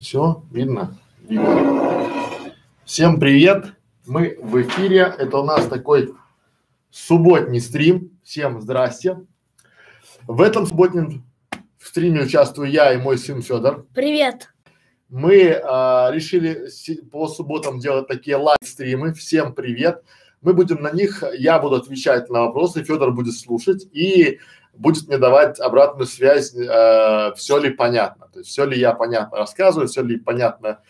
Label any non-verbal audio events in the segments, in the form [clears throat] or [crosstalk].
Все, видно? Видно. Всем привет! Мы в эфире. Это у нас такой субботний стрим. Всем здрасте. В этом субботнем стриме участвую я и мой сын Федор. Привет. Мы а, решили по субботам делать такие лайв-стримы. Всем привет. Мы будем на них, я буду отвечать на вопросы, Федор будет слушать и будет мне давать обратную связь, э, все ли понятно, то есть все ли я понятно рассказываю, все ли понятно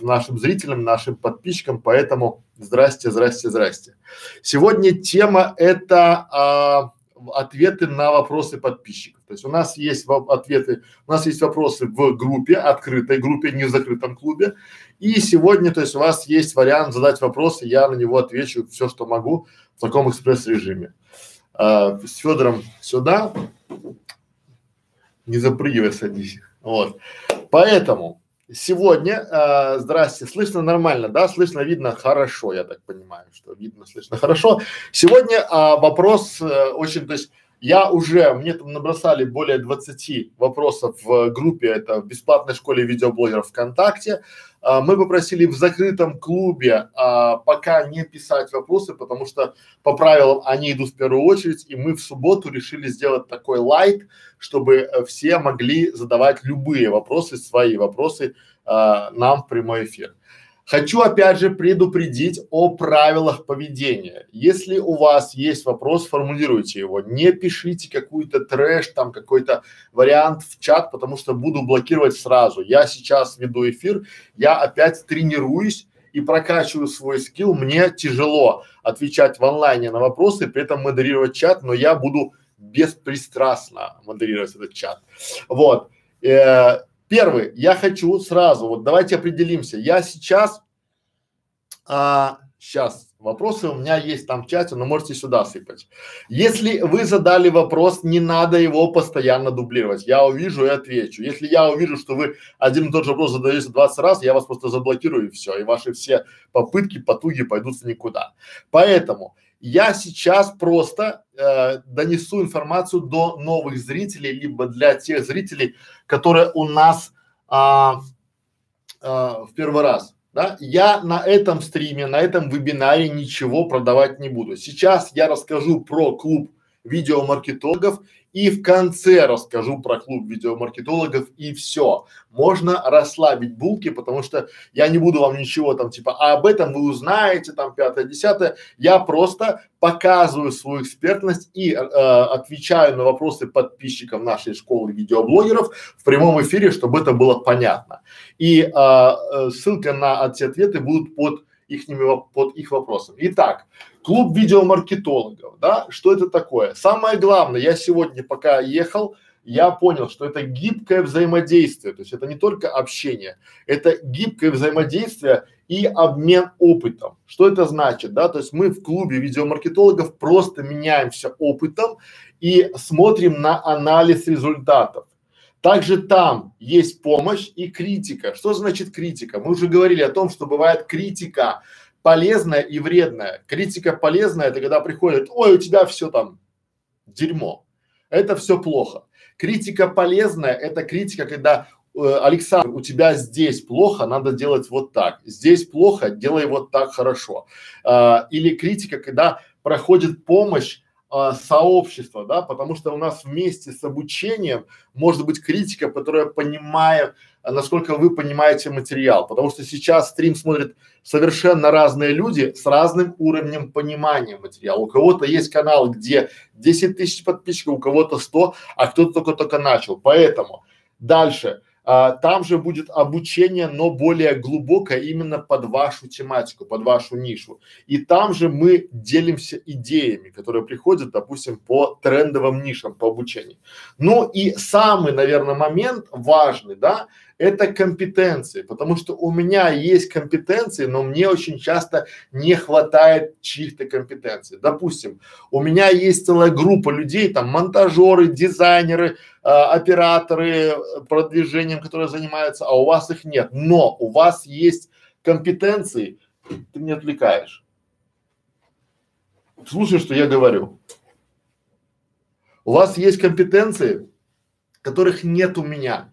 нашим зрителям, нашим подписчикам, поэтому здрасте, здрасте, здрасте. Сегодня тема это э, ответы на вопросы подписчиков. То есть у нас есть ответы, у нас есть вопросы в группе, открытой группе, не в закрытом клубе. И сегодня, то есть у вас есть вариант задать вопросы, я на него отвечу все, что могу в таком экспресс-режиме э, с Федором сюда, не запрыгивай, садись. Вот. Поэтому сегодня, э, здрасте, слышно нормально, да, слышно, видно хорошо, я так понимаю, что видно, слышно хорошо. Сегодня э, вопрос э, очень, то есть я уже, мне там набросали более 20 вопросов в группе, это в бесплатной школе видеоблогеров ВКонтакте. А, мы попросили в закрытом клубе а, пока не писать вопросы, потому что по правилам они идут в первую очередь, и мы в субботу решили сделать такой лайт, чтобы э, все могли задавать любые вопросы, свои вопросы а, нам в прямой эфир. Хочу опять же предупредить о правилах поведения. Если у вас есть вопрос, формулируйте его. Не пишите какую-то трэш, там какой-то вариант в чат, потому что буду блокировать сразу. Я сейчас веду эфир, я опять тренируюсь и прокачиваю свой скилл. Мне тяжело отвечать в онлайне на вопросы, при этом модерировать чат, но я буду беспристрастно модерировать этот чат. Вот. Э, Первый, я хочу сразу, вот давайте определимся. Я сейчас, а, сейчас вопросы у меня есть там в чате, но можете сюда сыпать. Если вы задали вопрос, не надо его постоянно дублировать. Я увижу и отвечу. Если я увижу, что вы один и тот же вопрос задаете 20 раз, я вас просто заблокирую и все, и ваши все попытки, потуги пойдут в никуда. Поэтому я сейчас просто э, донесу информацию до новых зрителей, либо для тех зрителей, которые у нас а, а, в первый раз. Да? Я на этом стриме, на этом вебинаре ничего продавать не буду. Сейчас я расскажу про клуб видеомаркетологов и в конце расскажу про клуб видеомаркетологов и все. Можно расслабить булки, потому что я не буду вам ничего там типа, а об этом вы узнаете там пятое, десятое. Я просто показываю свою экспертность и э, отвечаю на вопросы подписчиков нашей школы видеоблогеров в прямом эфире, чтобы это было понятно. И э, э, на эти ответы будут под ихними, под их вопросом. Итак, клуб видеомаркетологов, да, что это такое? Самое главное, я сегодня пока ехал, я понял, что это гибкое взаимодействие, то есть это не только общение, это гибкое взаимодействие и обмен опытом. Что это значит, да? То есть мы в клубе видеомаркетологов просто меняемся опытом и смотрим на анализ результатов. Также там есть помощь и критика. Что значит критика? Мы уже говорили о том, что бывает критика полезная и вредная. Критика полезная – это когда приходит, ой, у тебя все там дерьмо. Это все плохо. Критика полезная – это критика, когда э, Александр, у тебя здесь плохо, надо делать вот так. Здесь плохо, делай вот так хорошо. А, или критика, когда проходит помощь а, сообщества, да, потому что у нас вместе с обучением может быть критика, которая понимает, а, насколько вы понимаете материал, потому что сейчас стрим смотрят совершенно разные люди с разным уровнем понимания материала. У кого-то есть канал, где 10 тысяч подписчиков, у кого-то 100, а кто-то только-только начал. Поэтому дальше а, там же будет обучение, но более глубокое именно под вашу тематику, под вашу нишу. И там же мы делимся идеями, которые приходят, допустим, по трендовым нишам, по обучению. Ну и самый, наверное, момент важный, да, это компетенции, потому что у меня есть компетенции, но мне очень часто не хватает чьих-то компетенций. Допустим, у меня есть целая группа людей, там монтажеры, дизайнеры, э, операторы продвижением, которые занимаются, а у вас их нет. Но у вас есть компетенции, ты не отвлекаешь. Слушай, что я говорю. У вас есть компетенции, которых нет у меня.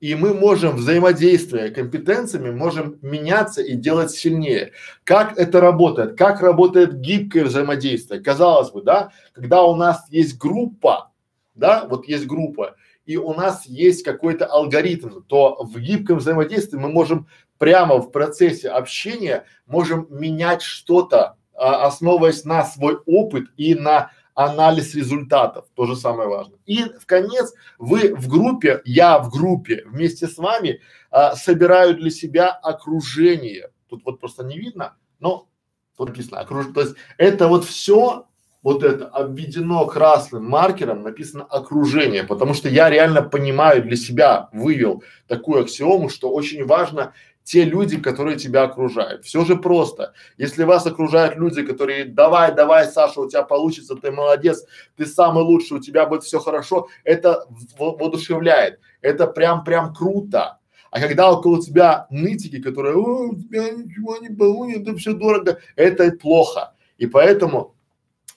И мы можем, взаимодействуя компетенциями, можем меняться и делать сильнее. Как это работает? Как работает гибкое взаимодействие? Казалось бы, да, когда у нас есть группа, да, вот есть группа, и у нас есть какой-то алгоритм, то в гибком взаимодействии мы можем прямо в процессе общения можем менять что-то, а, основываясь на свой опыт и на анализ результатов, то же самое важно. И в конец вы в группе, я в группе вместе с вами а, собираю для себя окружение. Тут вот просто не видно, но тут написано окружение. То есть это вот все, вот это обведено красным маркером, написано окружение, потому что я реально понимаю для себя, вывел такую аксиому, что очень важно те люди, которые тебя окружают. Все же просто. Если вас окружают люди, которые давай, давай, Саша, у тебя получится, ты молодец, ты самый лучший, у тебя будет все хорошо, это воодушевляет. Это прям, прям круто. А когда около тебя нытики, которые, о, у тебя ничего не получится, это все дорого, это плохо. И поэтому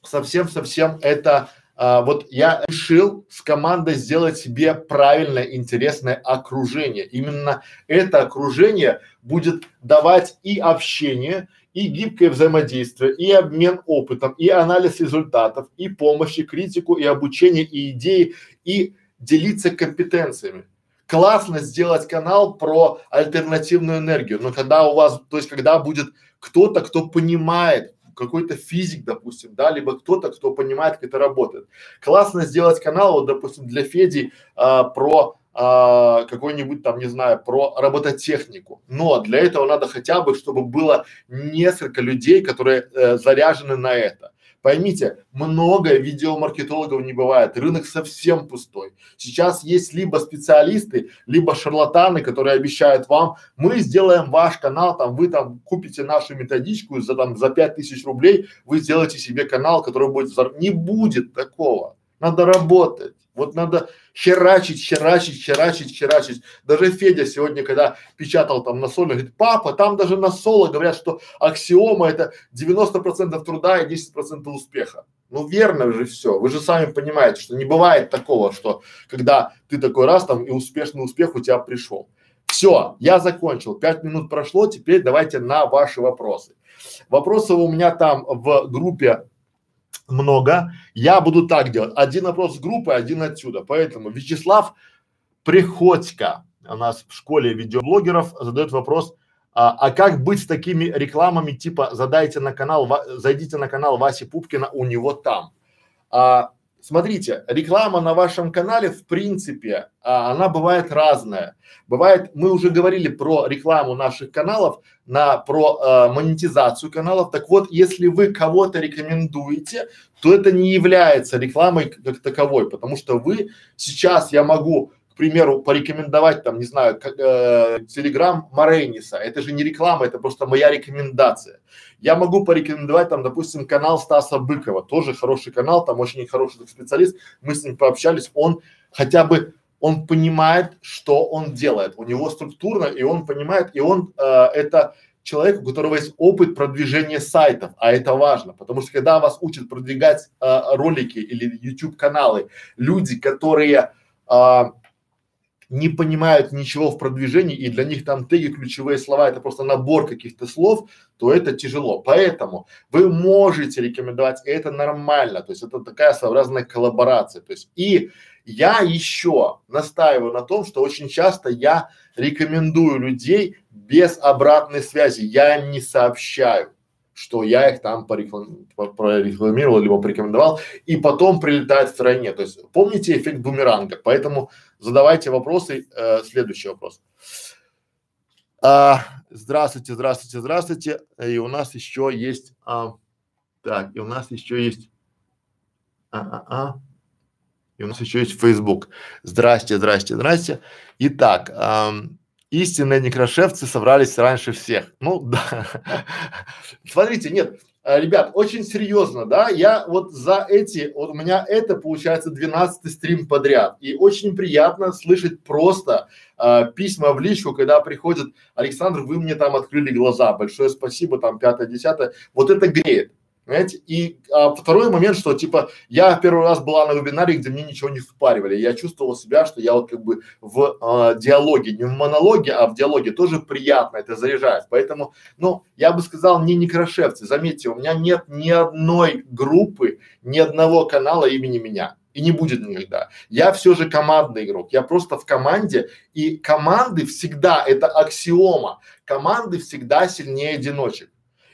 совсем-совсем это а, вот я решил с командой сделать себе правильное, интересное окружение. Именно это окружение будет давать и общение, и гибкое взаимодействие, и обмен опытом, и анализ результатов, и помощь, и критику, и обучение, и идеи, и делиться компетенциями. Классно сделать канал про альтернативную энергию, но когда у вас, то есть когда будет кто-то, кто понимает, какой-то физик, допустим, да, либо кто-то, кто понимает, как это работает. Классно сделать канал, вот, допустим, для Феди а, про а, какой-нибудь там, не знаю, про робототехнику. Но для этого надо хотя бы, чтобы было несколько людей, которые э, заряжены на это. Поймите, много видеомаркетологов не бывает, рынок совсем пустой. Сейчас есть либо специалисты, либо шарлатаны, которые обещают вам, мы сделаем ваш канал, там вы там купите нашу методичку за там за пять тысяч рублей, вы сделаете себе канал, который будет, не будет такого. Надо работать. Вот надо херачить, херачить, херачить, херачить. Даже Федя сегодня, когда печатал там на соло, говорит, папа, там даже на соло говорят, что аксиома это 90% труда и 10% успеха. Ну верно же все. Вы же сами понимаете, что не бывает такого, что когда ты такой раз там и успешный успех у тебя пришел. Все, я закончил. Пять минут прошло, теперь давайте на ваши вопросы. Вопросы у меня там в группе много. Я буду так делать. Один вопрос с группы, один отсюда. Поэтому Вячеслав Приходько у нас в школе видеоблогеров задает вопрос, а, а как быть с такими рекламами типа задайте на канал, зайдите на канал Васи Пупкина, у него там. А, Смотрите, реклама на вашем канале, в принципе, а, она бывает разная. Бывает, мы уже говорили про рекламу наших каналов, на, про а, монетизацию каналов. Так вот, если вы кого-то рекомендуете, то это не является рекламой как таковой, потому что вы сейчас, я могу к примеру, порекомендовать там, не знаю, как, э, Телеграм Марейниса. Это же не реклама, это просто моя рекомендация. Я могу порекомендовать там, допустим, канал Стаса Быкова, тоже хороший канал, там очень хороший специалист. Мы с ним пообщались, он хотя бы он понимает, что он делает. У него структурно, и он понимает, и он э, это человек, у которого есть опыт продвижения сайтов, а это важно, потому что когда вас учат продвигать э, ролики или YouTube каналы, люди, которые э, не понимают ничего в продвижении и для них там теги, ключевые слова, это просто набор каких-то слов, то это тяжело. Поэтому вы можете рекомендовать, и это нормально, то есть это такая своеобразная коллаборация. То есть и я еще настаиваю на том, что очень часто я рекомендую людей без обратной связи, я им не сообщаю что я их там пореклам... прорекламировал, либо порекомендовал, и потом прилетает в стране. То есть помните эффект бумеранга, поэтому задавайте вопросы. Э, следующий вопрос. А, здравствуйте, здравствуйте, здравствуйте. И у нас еще есть, а, так, и у нас еще есть, а, а, а. И у нас еще есть Facebook. Здрасте, здрасте, здрасте. Итак, эм, истинные некрошевцы собрались раньше всех. Ну [laughs] да. Смотрите, нет, ребят, очень серьезно, да, я вот за эти, вот у меня это получается 12 стрим подряд, и очень приятно слышать просто э, письма в личку, когда приходят, Александр, вы мне там открыли глаза, большое спасибо, там пятое, десятое, вот это греет. Понимаете? И а, второй момент, что типа я первый раз была на вебинаре, где мне ничего не впаривали. Я чувствовала себя, что я вот как бы в а, диалоге, не в монологе, а в диалоге тоже приятно, это заряжает. Поэтому, ну, я бы сказал, не некрашевцы. Заметьте, у меня нет ни одной группы, ни одного канала имени меня. И не будет никогда. Я все же командный игрок. Я просто в команде. И команды всегда, это аксиома. Команды всегда сильнее одиночек.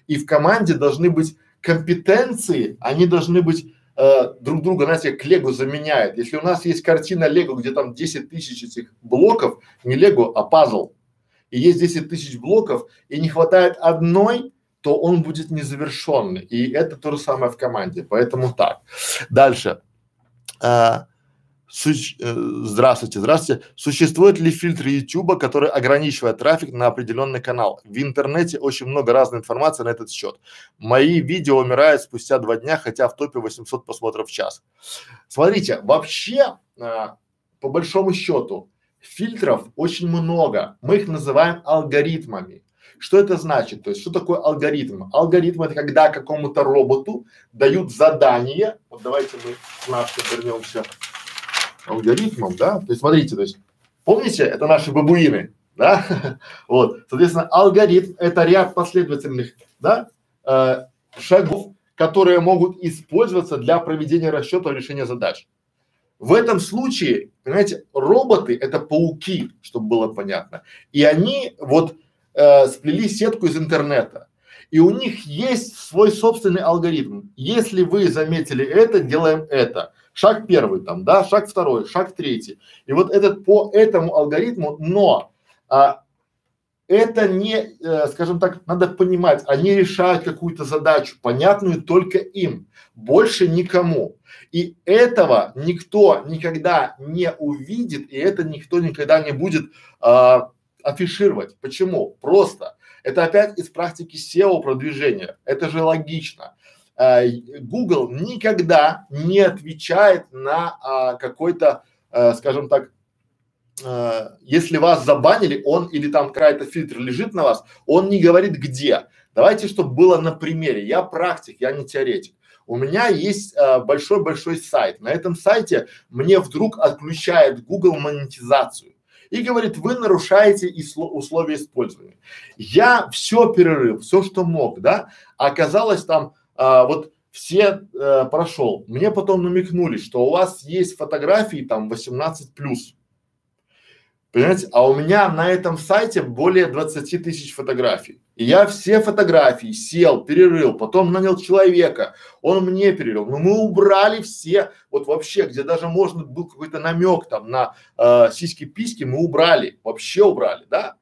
И в команде должны быть компетенции, они должны быть э, друг друга, знаете, как Лего заменяют. Если у нас есть картина Лего, где там 10 тысяч этих блоков, не Лего, а пазл, и есть 10 тысяч блоков, и не хватает одной, то он будет незавершенный. И это то же самое в команде. Поэтому так. Дальше. А, Суч... Э, здравствуйте, здравствуйте. Существует ли фильтр YouTube, который ограничивает трафик на определенный канал? В интернете очень много разной информации на этот счет. Мои видео умирают спустя два дня, хотя в топе 800 просмотров в час. Смотрите, вообще, а, по большому счету, фильтров очень много. Мы их называем алгоритмами. Что это значит? То есть, что такое алгоритм? Алгоритм это когда какому-то роботу дают задание. Вот давайте мы к нашим вернемся алгоритмом, да, то есть смотрите, то есть помните, это наши бабуины, да, [laughs] вот, соответственно, алгоритм это ряд последовательных, да, э, шагов, которые могут использоваться для проведения расчета решения задач. В этом случае, понимаете, роботы это пауки, чтобы было понятно, и они вот э, сплели сетку из интернета. И у них есть свой собственный алгоритм. Если вы заметили это, делаем это. Шаг первый там, да, шаг второй, шаг третий. И вот этот по этому алгоритму, но а, это не, э, скажем так, надо понимать, они решают какую-то задачу, понятную только им, больше никому. И этого никто никогда не увидит, и это никто никогда не будет а, афишировать. Почему? Просто. Это опять из практики SEO продвижения. Это же логично. Э, Google никогда не отвечает на а, какой-то, а, скажем так, а, если вас забанили, он или там какая-то фильтр лежит на вас, он не говорит где. Давайте, чтобы было на примере. Я практик, я не теоретик. У меня есть большой-большой сайт. На этом сайте мне вдруг отключает Google монетизацию и говорит, вы нарушаете условия использования. Я все перерыв, все, что мог, да, оказалось там а, вот все э, прошел. Мне потом намекнули, что у вас есть фотографии там 18 плюс. Понимаете? А у меня на этом сайте более 20 тысяч фотографий. И я все фотографии сел, перерыл, потом нанял человека, он мне перерыл. Но мы убрали все, вот вообще, где даже можно был какой-то намек там на э, сиськи-письки, мы убрали, вообще убрали, да?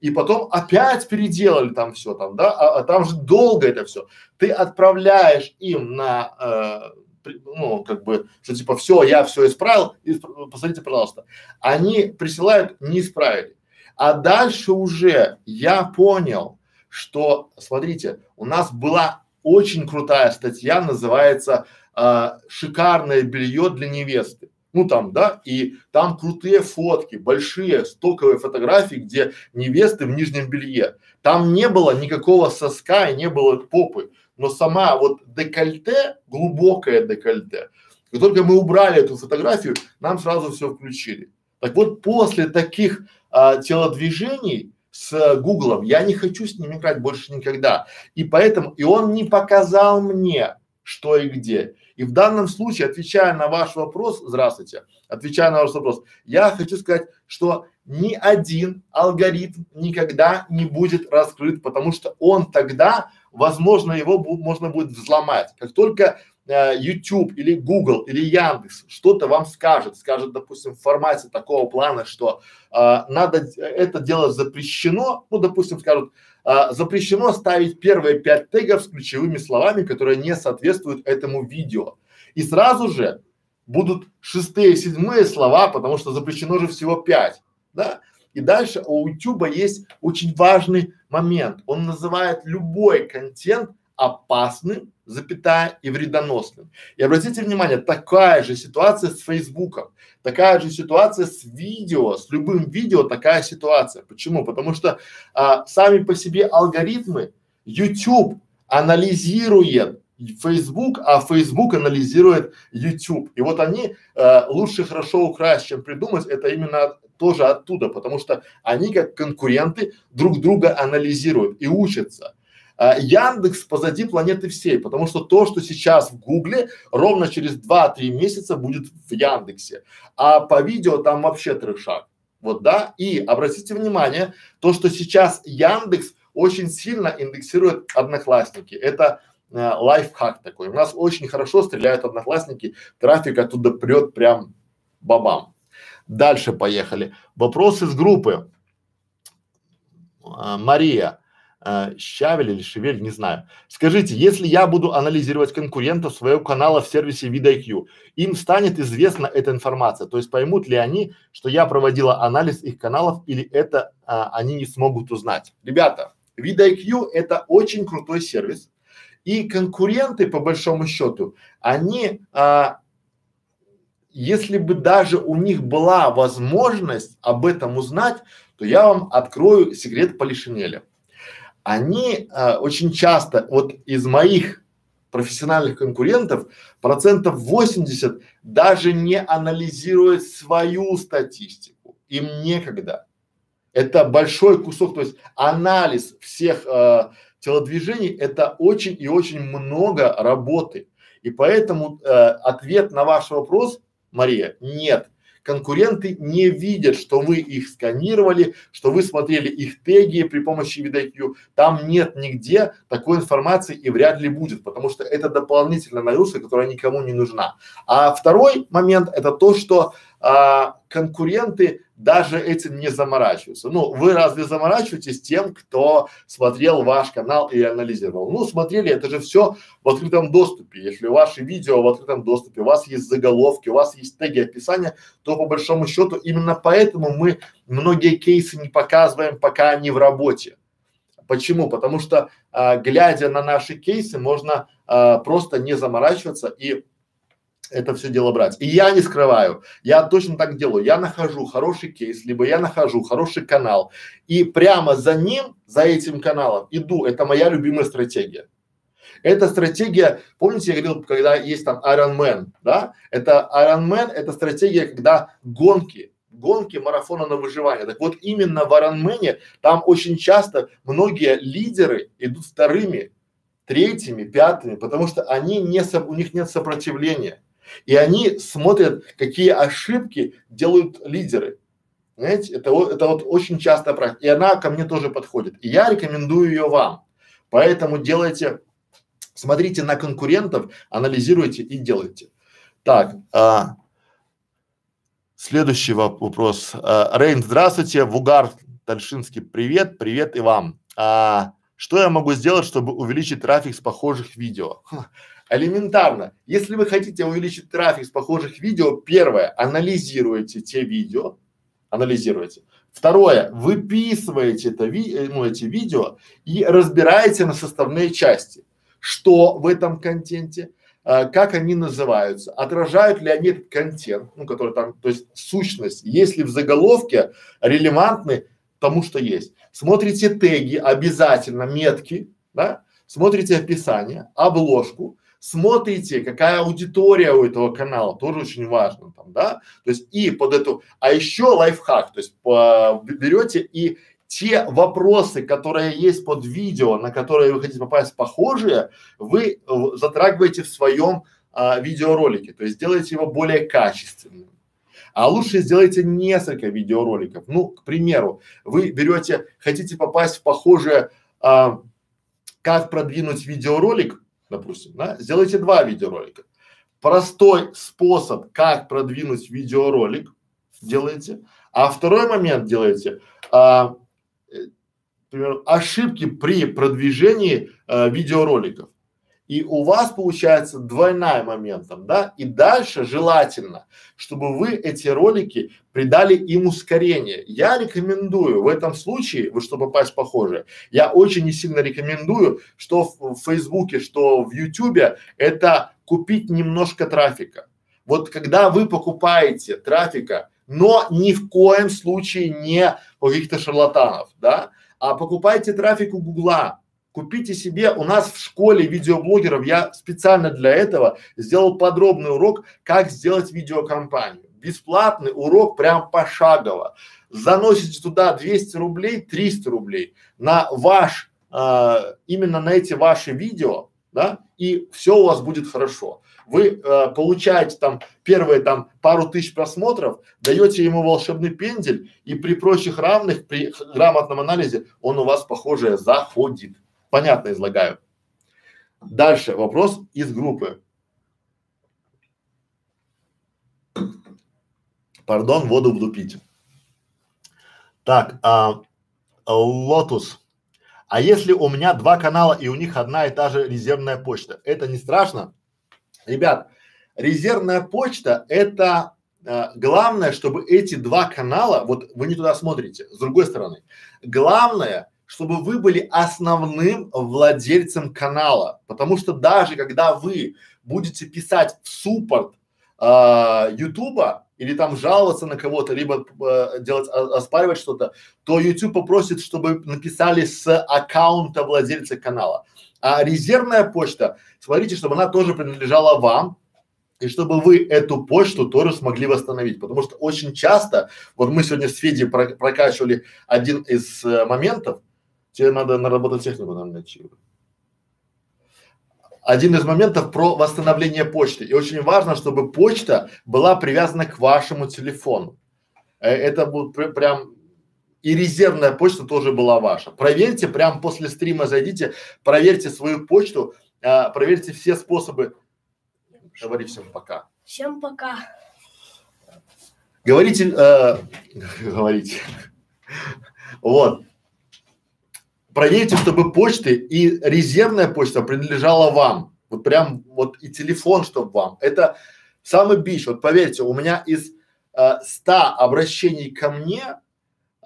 И потом опять переделали там все там, да, а, а там же долго это все. Ты отправляешь им на, э, ну, как бы, что типа все, я все исправил, исп- посмотрите, пожалуйста. Они присылают, не исправили. А дальше уже я понял, что, смотрите, у нас была очень крутая статья, называется э, «Шикарное белье для невесты» ну там, да, и там крутые фотки, большие стоковые фотографии, где невесты в нижнем белье. Там не было никакого соска и не было попы, но сама вот декольте, глубокое декольте, как только мы убрали эту фотографию, нам сразу все включили. Так вот, после таких а, телодвижений с Гуглом я не хочу с ним играть больше никогда. И поэтому, и он не показал мне, что и где. И в данном случае, отвечая на ваш вопрос, здравствуйте, отвечая на ваш вопрос, я хочу сказать, что ни один алгоритм никогда не будет раскрыт, потому что он тогда, возможно, его можно будет взломать. Как только э, YouTube или Google или Яндекс что-то вам скажет, скажет, допустим, в формате такого плана, что э, надо это дело запрещено, ну, допустим, скажут, а, запрещено ставить первые пять тегов с ключевыми словами, которые не соответствуют этому видео. И сразу же будут шестые, седьмые слова, потому что запрещено же всего пять, да? И дальше у YouTube есть очень важный момент. Он называет любой контент опасным, запятая, и вредоносным. И обратите внимание, такая же ситуация с Фейсбуком, такая же ситуация с видео, с любым видео такая ситуация. Почему? Потому что а, сами по себе алгоритмы YouTube анализирует Facebook, а Facebook анализирует YouTube. И вот они э, лучше хорошо украсть, чем придумать, это именно тоже оттуда, потому что они как конкуренты друг друга анализируют и учатся. А, Яндекс позади планеты всей, потому что то, что сейчас в Гугле, ровно через 2-3 месяца будет в Яндексе. А по видео там вообще трешак. Вот да. И обратите внимание, то, что сейчас Яндекс очень сильно индексирует одноклассники. Это э, лайфхак такой. У нас очень хорошо стреляют одноклассники, трафик оттуда прет прям бабам. Дальше поехали. Вопрос из группы. А, Мария. Э, Щавель или Шевель, не знаю. Скажите, если я буду анализировать конкурентов своего канала в сервисе VidIQ, им станет известна эта информация, то есть поймут ли они, что я проводила анализ их каналов или это а, они не смогут узнать? Ребята, VidIQ это очень крутой сервис, и конкуренты по большому счету, они а, если бы даже у них была возможность об этом узнать, то я вам открою секрет Полишинеля они э, очень часто, вот из моих профессиональных конкурентов, процентов 80 даже не анализируют свою статистику. Им некогда. Это большой кусок, то есть анализ всех э, телодвижений – это очень и очень много работы. И поэтому э, ответ на ваш вопрос, Мария, нет конкуренты не видят, что вы их сканировали, что вы смотрели их теги при помощи VidIQ. Там нет нигде такой информации и вряд ли будет, потому что это дополнительная нагрузка, которая никому не нужна. А второй момент это то, что а, конкуренты даже этим не заморачиваются. Ну, вы разве заморачиваетесь тем, кто смотрел ваш канал и анализировал? Ну, смотрели, это же все в открытом доступе. Если ваши видео в открытом доступе, у вас есть заголовки, у вас есть теги описания, то по большому счету именно поэтому мы многие кейсы не показываем, пока они в работе. Почему? Потому что, а, глядя на наши кейсы, можно а, просто не заморачиваться и это все дело брать. И я не скрываю, я точно так делаю. Я нахожу хороший кейс, либо я нахожу хороший канал, и прямо за ним, за этим каналом иду. Это моя любимая стратегия. Эта стратегия, помните, я говорил, когда есть там Iron Man, да? Это Iron Man, это стратегия, когда гонки, гонки марафона на выживание. Так вот, именно в Iron Man там очень часто многие лидеры идут вторыми, третьими, пятыми, потому что они не, у них нет сопротивления. И они смотрят, какие ошибки делают лидеры. Знаете, это вот, это вот очень частая практика. И она ко мне тоже подходит. И я рекомендую ее вам. Поэтому делайте, смотрите на конкурентов, анализируйте и делайте. Так, а, следующий вопрос. А, Рейн, здравствуйте. Вугар Тальшинский, привет, привет и вам. А, что я могу сделать, чтобы увеличить трафик с похожих видео? Элементарно. Если вы хотите увеличить трафик с похожих видео, первое, анализируйте те видео, анализируйте. Второе, выписываете это ви, э, ну, эти видео и разбираете на составные части. Что в этом контенте, а, как они называются, отражают ли они этот контент, ну, который там, то есть сущность, если в заголовке релевантны тому, что есть. Смотрите теги, обязательно метки, да, смотрите описание, обложку, смотрите, какая аудитория у этого канала, тоже очень важно там, да, то есть и под эту, а еще лайфхак, то есть по, берете и те вопросы, которые есть под видео, на которые вы хотите попасть похожие, вы затрагиваете в своем а, видеоролике, то есть делаете его более качественным. А лучше сделайте несколько видеороликов. Ну, к примеру, вы берете, хотите попасть в похожее, а, как продвинуть видеоролик, допустим, да, сделайте два видеоролика. Простой способ, как продвинуть видеоролик, делаете, а второй момент делаете, а, э, например, ошибки при продвижении а, видеороликов. И у вас получается двойная моментом, да? И дальше желательно, чтобы вы эти ролики придали им ускорение. Я рекомендую в этом случае, вы чтобы попасть похоже, я очень не сильно рекомендую, что в, в Фейсбуке, что в Ютубе, это купить немножко трафика. Вот когда вы покупаете трафика, но ни в коем случае не каких-то шарлатанов, да, а покупайте трафик у Гугла, Купите себе, у нас в школе видеоблогеров, я специально для этого сделал подробный урок, как сделать видеокомпанию. Бесплатный урок прям пошагово. Заносите туда 200 рублей, 300 рублей на ваш, а, именно на эти ваши видео, да, и все у вас будет хорошо. Вы э, получаете там первые там пару тысяч просмотров, даете ему волшебный пендель, и при прочих равных, при грамотном анализе он у вас, похоже, заходит. Понятно излагаю. Дальше вопрос из группы. Пардон, воду влупить. Так, а, Лотус. А если у меня два канала и у них одна и та же резервная почта, это не страшно? Ребят, резервная почта это э, главное, чтобы эти два канала, вот вы не туда смотрите, с другой стороны, главное, чтобы вы были основным владельцем канала, потому что даже когда вы будете писать в суппорт а, Ютуба или там жаловаться на кого-то, либо э, делать, а, оспаривать что-то, то YouTube попросит, чтобы написали с аккаунта владельца канала. А резервная почта, смотрите, чтобы она тоже принадлежала вам, и чтобы вы эту почту тоже смогли восстановить, потому что очень часто, вот мы сегодня с Федей прокачивали один из э, моментов, Тебе надо наработать технику, наверное, найти. Один из моментов про восстановление почты. И очень важно, чтобы почта была привязана к вашему телефону. Э, это будет пр прям и резервная почта тоже была ваша. Проверьте, прям после стрима зайдите, проверьте свою почту, э, проверьте все способы. Говори всем пока. Всем пока. Говорите, э, [laughs] говорите. Вот проверьте, чтобы почты и резервная почта принадлежала вам. Вот прям вот и телефон, чтобы вам. Это самый бич. Вот поверьте, у меня из э, 100 обращений ко мне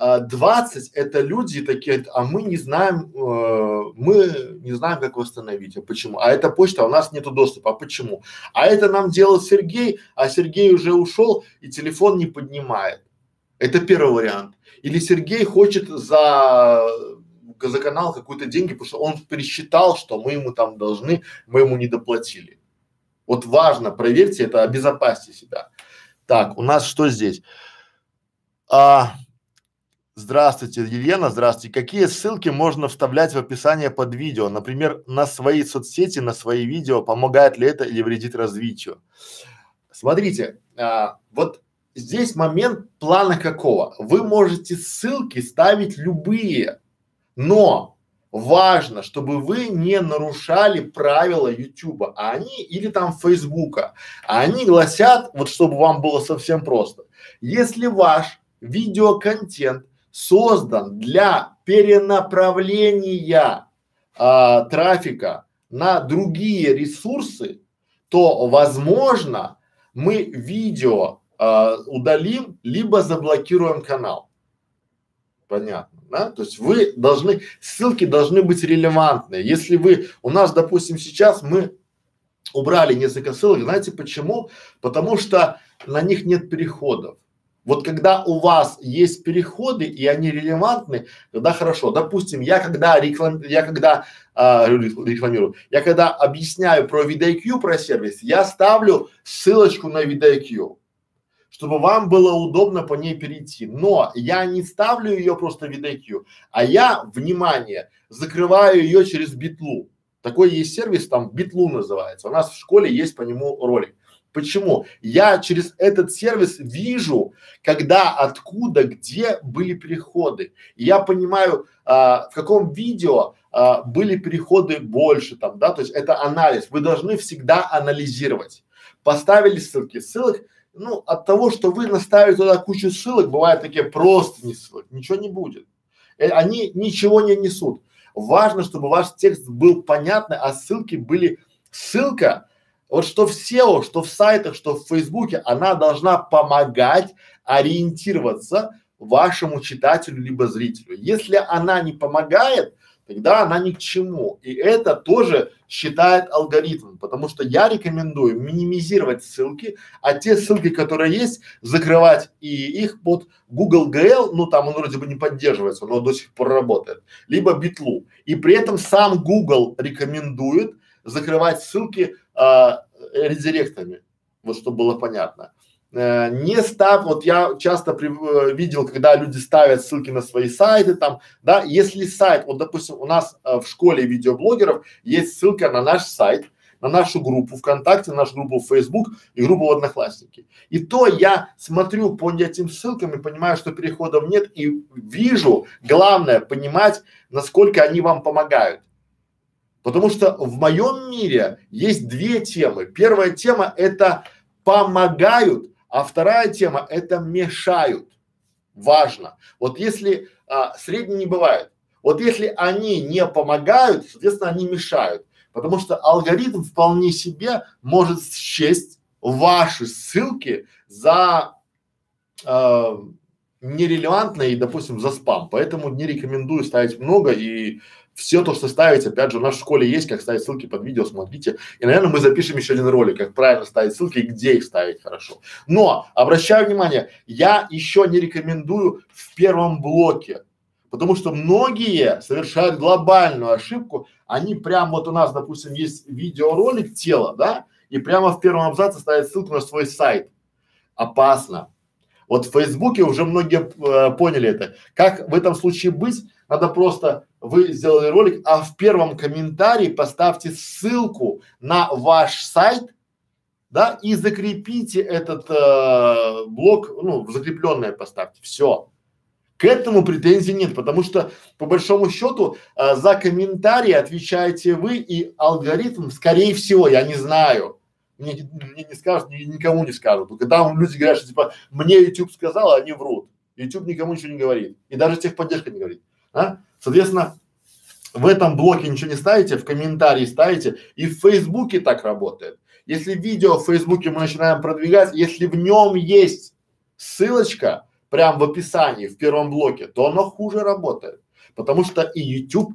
э, 20 это люди такие, а мы не знаем, э, мы не знаем, как восстановить. А почему? А эта почта, у нас нету доступа. А почему? А это нам делал Сергей, а Сергей уже ушел и телефон не поднимает. Это первый вариант. Или Сергей хочет за за канал какую-то деньги, потому что он пересчитал, что мы ему там должны, мы ему не доплатили. Вот важно, проверьте это, обезопасьте себя. Так, у нас что здесь? А, здравствуйте, Елена, здравствуйте. Какие ссылки можно вставлять в описание под видео? Например, на свои соцсети, на свои видео, помогает ли это или вредит развитию? Смотрите, а, вот здесь момент плана какого? Вы можете ссылки ставить любые, но важно, чтобы вы не нарушали правила Ютуба, а они или там Фейсбука, а они гласят, вот чтобы вам было совсем просто, если ваш видеоконтент создан для перенаправления а, трафика на другие ресурсы, то возможно мы видео а, удалим либо заблокируем канал. Понятно да? То есть вы должны, ссылки должны быть релевантные. Если вы, у нас, допустим, сейчас мы убрали несколько ссылок, знаете почему? Потому что на них нет переходов. Вот когда у вас есть переходы и они релевантны, тогда хорошо. Допустим, я когда реклам, я когда а, рекламирую, я когда объясняю про VidIQ, про сервис, я ставлю ссылочку на VidIQ чтобы вам было удобно по ней перейти. Но я не ставлю ее просто в VidIQ, а я, внимание, закрываю ее через битлу. Такой есть сервис, там битлу называется. У нас в школе есть по нему ролик. Почему? Я через этот сервис вижу, когда, откуда, где были переходы. Я понимаю, а, в каком видео а, были переходы больше там, да, то есть это анализ. Вы должны всегда анализировать. Поставили ссылки. Ссылок ну, от того, что вы наставите туда кучу ссылок, бывают такие просто не ссылок, ничего не будет. Э, они ничего не несут. Важно, чтобы ваш текст был понятный, а ссылки были, ссылка, вот что в SEO, что в сайтах, что в Фейсбуке, она должна помогать ориентироваться вашему читателю либо зрителю. Если она не помогает, тогда она ни к чему. И это тоже считает алгоритм, потому что я рекомендую минимизировать ссылки, а те ссылки, которые есть, закрывать и их под Google GL, ну там он вроде бы не поддерживается, но до сих пор работает, либо Битлу. И при этом сам Google рекомендует закрывать ссылки а, редиректами, вот чтобы было понятно. Э, не ставь, вот я часто при, э, видел, когда люди ставят ссылки на свои сайты там, да, если сайт, вот допустим, у нас э, в школе видеоблогеров есть ссылка на наш сайт, на нашу группу ВКонтакте, на нашу группу в Facebook и группу Одноклассники. И то я смотрю по этим ссылкам и понимаю, что переходов нет и вижу, главное понимать, насколько они вам помогают. Потому что в моем мире есть две темы. Первая тема это помогают а вторая тема – это мешают. Важно. Вот если а, средний не бывает. Вот если они не помогают, соответственно, они мешают. Потому что алгоритм вполне себе может счесть ваши ссылки за э, нерелевантные допустим, за спам. Поэтому не рекомендую ставить много и все то, что ставить, опять же, у нас в школе есть, как ставить ссылки под видео, смотрите. И, наверное, мы запишем еще один ролик, как правильно ставить ссылки и где их ставить хорошо. Но, обращаю внимание, я еще не рекомендую в первом блоке, потому что многие совершают глобальную ошибку. Они прям вот у нас, допустим, есть видеоролик тела, да, и прямо в первом абзаце ставят ссылку на свой сайт. Опасно. Вот в Фейсбуке уже многие э, поняли это. Как в этом случае быть? Надо просто вы сделали ролик, а в первом комментарии поставьте ссылку на ваш сайт, да, и закрепите этот э, блок, ну, закрепленное поставьте. Все. К этому претензий нет, потому что по большому счету э, за комментарии отвечаете вы и алгоритм, скорее всего, я не знаю, мне, мне не скажут, ни, никому не скажут. Когда люди говорят, что типа мне YouTube сказал, а они врут. YouTube никому ничего не говорит. И даже техподдержка не говорит. А? Соответственно, в этом блоке ничего не ставите, в комментарии ставите, и в Фейсбуке так работает. Если видео в Фейсбуке мы начинаем продвигать, если в нем есть ссылочка прямо в описании, в первом блоке, то оно хуже работает. Потому что и YouTube,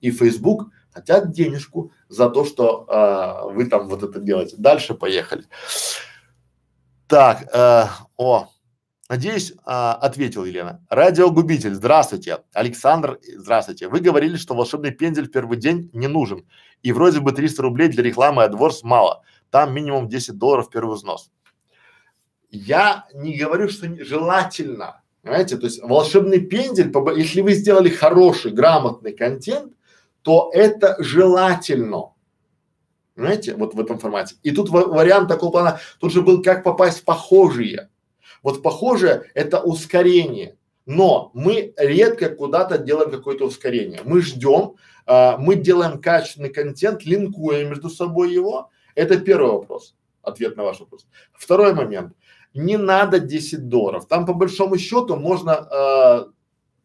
и Facebook хотят денежку за то, что э, вы там вот это делаете. Дальше поехали. Так, э, о, Надеюсь, а, ответил Елена. Радиогубитель, здравствуйте. Александр, здравствуйте. Вы говорили, что волшебный пендель в первый день не нужен. И вроде бы 300 рублей для рекламы AdWords мало. Там минимум 10 долларов первый взнос. Я не говорю, что не, желательно. Понимаете, то есть волшебный пендель, если вы сделали хороший, грамотный контент, то это желательно. Понимаете, вот в этом формате. И тут вариант такого плана, тут же был как попасть в похожие. Вот похоже, это ускорение. Но мы редко куда-то делаем какое-то ускорение. Мы ждем, а, мы делаем качественный контент, линкуем между собой его. Это первый вопрос, ответ на ваш вопрос. Второй момент. Не надо 10 долларов. Там по большому счету можно, а,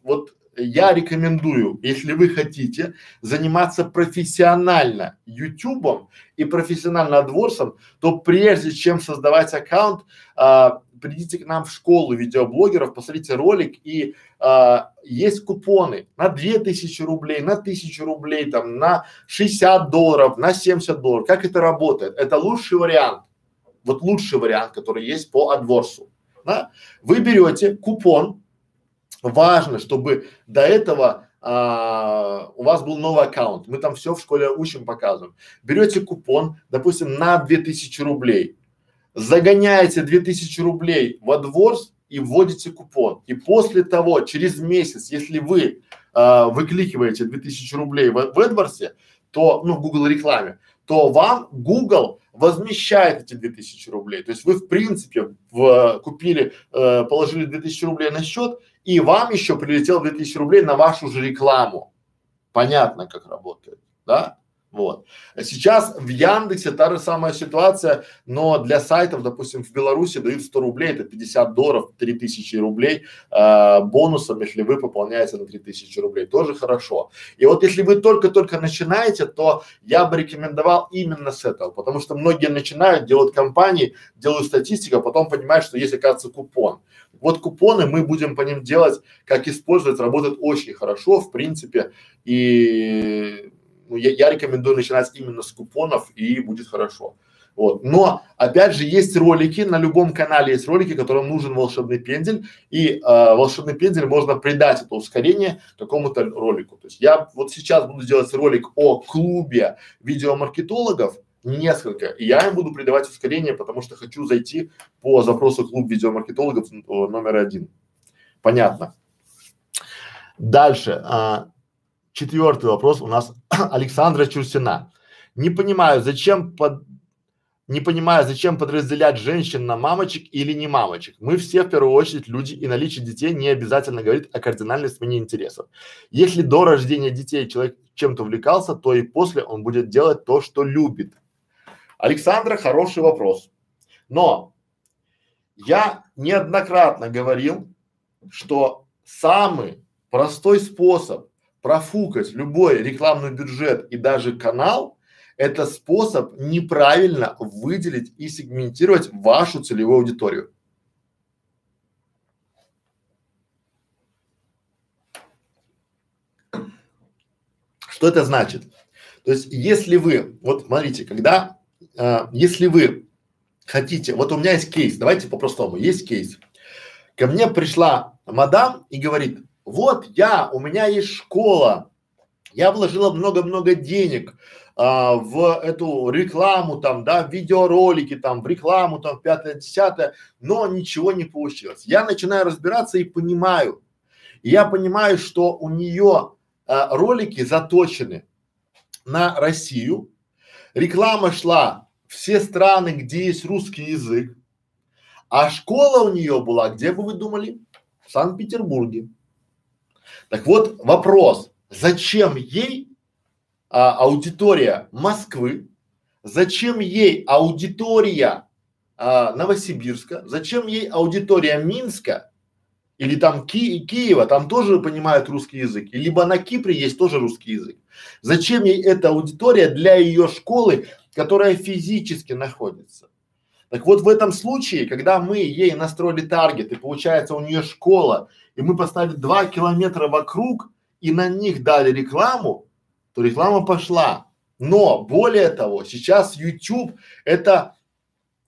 вот я рекомендую, если вы хотите заниматься профессионально ютубом и профессионально адворсом, то прежде чем создавать аккаунт, а, придите к нам в школу видеоблогеров, посмотрите ролик и а, есть купоны на 2000 рублей, на 1000 рублей, там, на 60 долларов, на 70 долларов. Как это работает? Это лучший вариант. Вот лучший вариант, который есть по адворсу. Да? Вы берете купон, важно, чтобы до этого а, у вас был новый аккаунт, мы там все в школе учим, показываем. Берете купон, допустим, на 2000 рублей, загоняете 2000 рублей в AdWords и вводите купон. И после того, через месяц, если вы э, выкликиваете 2000 рублей в, в AdWords, то, ну, в Google рекламе, то вам Google возмещает эти 2000 рублей. То есть вы в принципе в, купили, э, положили 2000 рублей на счет и вам еще прилетело 2000 рублей на вашу же рекламу. Понятно, как работает, да? Вот. Сейчас в Яндексе та же самая ситуация, но для сайтов, допустим, в Беларуси дают 100 рублей, это 50 долларов, 3000 рублей э, бонусом, если вы пополняете на 3000 рублей, тоже хорошо. И вот если вы только-только начинаете, то я бы рекомендовал именно с этого, потому что многие начинают, делают компании, делают статистику, а потом понимают, что есть, оказывается, купон. Вот купоны мы будем по ним делать, как использовать, работает очень хорошо, в принципе, и ну, я, я рекомендую начинать именно с купонов и будет хорошо. Вот. Но опять же есть ролики, на любом канале есть ролики, которым нужен волшебный пендель, и э, волшебный пендель можно придать это ускорение какому-то ролику. То есть я вот сейчас буду делать ролик о клубе видеомаркетологов, несколько, и я им буду придавать ускорение, потому что хочу зайти по запросу клуб видеомаркетологов номер один. Понятно. Дальше. А, четвертый вопрос у нас [clears throat] Александра Чурсина. Не понимаю, зачем под не понимаю, зачем подразделять женщин на мамочек или не мамочек. Мы все в первую очередь люди, и наличие детей не обязательно говорит о кардинальной смене интересов. Если до рождения детей человек чем-то увлекался, то и после он будет делать то, что любит. Александра, хороший вопрос. Но я неоднократно говорил, что самый простой способ профукать любой рекламный бюджет и даже канал – это способ неправильно выделить и сегментировать вашу целевую аудиторию. Что это значит? То есть, если вы, вот смотрите, когда а, если вы хотите, вот у меня есть кейс, давайте по-простому, есть кейс. Ко мне пришла мадам и говорит, вот я, у меня есть школа, я вложила много-много денег а, в эту рекламу там, да, видеоролики там, в рекламу там, пятое, десятое, но ничего не получилось. Я начинаю разбираться и понимаю, и я понимаю, что у нее а, ролики заточены на Россию, реклама шла все страны, где есть русский язык, а школа у нее была, где бы вы думали? В Санкт-Петербурге. Так вот, вопрос, зачем ей а, аудитория Москвы, зачем ей аудитория а, Новосибирска, зачем ей аудитория Минска или там Ки Киева, там тоже понимают русский язык, либо на Кипре есть тоже русский язык. Зачем ей эта аудитория для ее школы, которая физически находится? Так вот в этом случае, когда мы ей настроили таргет и получается у нее школа, и мы поставили два километра вокруг и на них дали рекламу, то реклама пошла. Но более того, сейчас YouTube это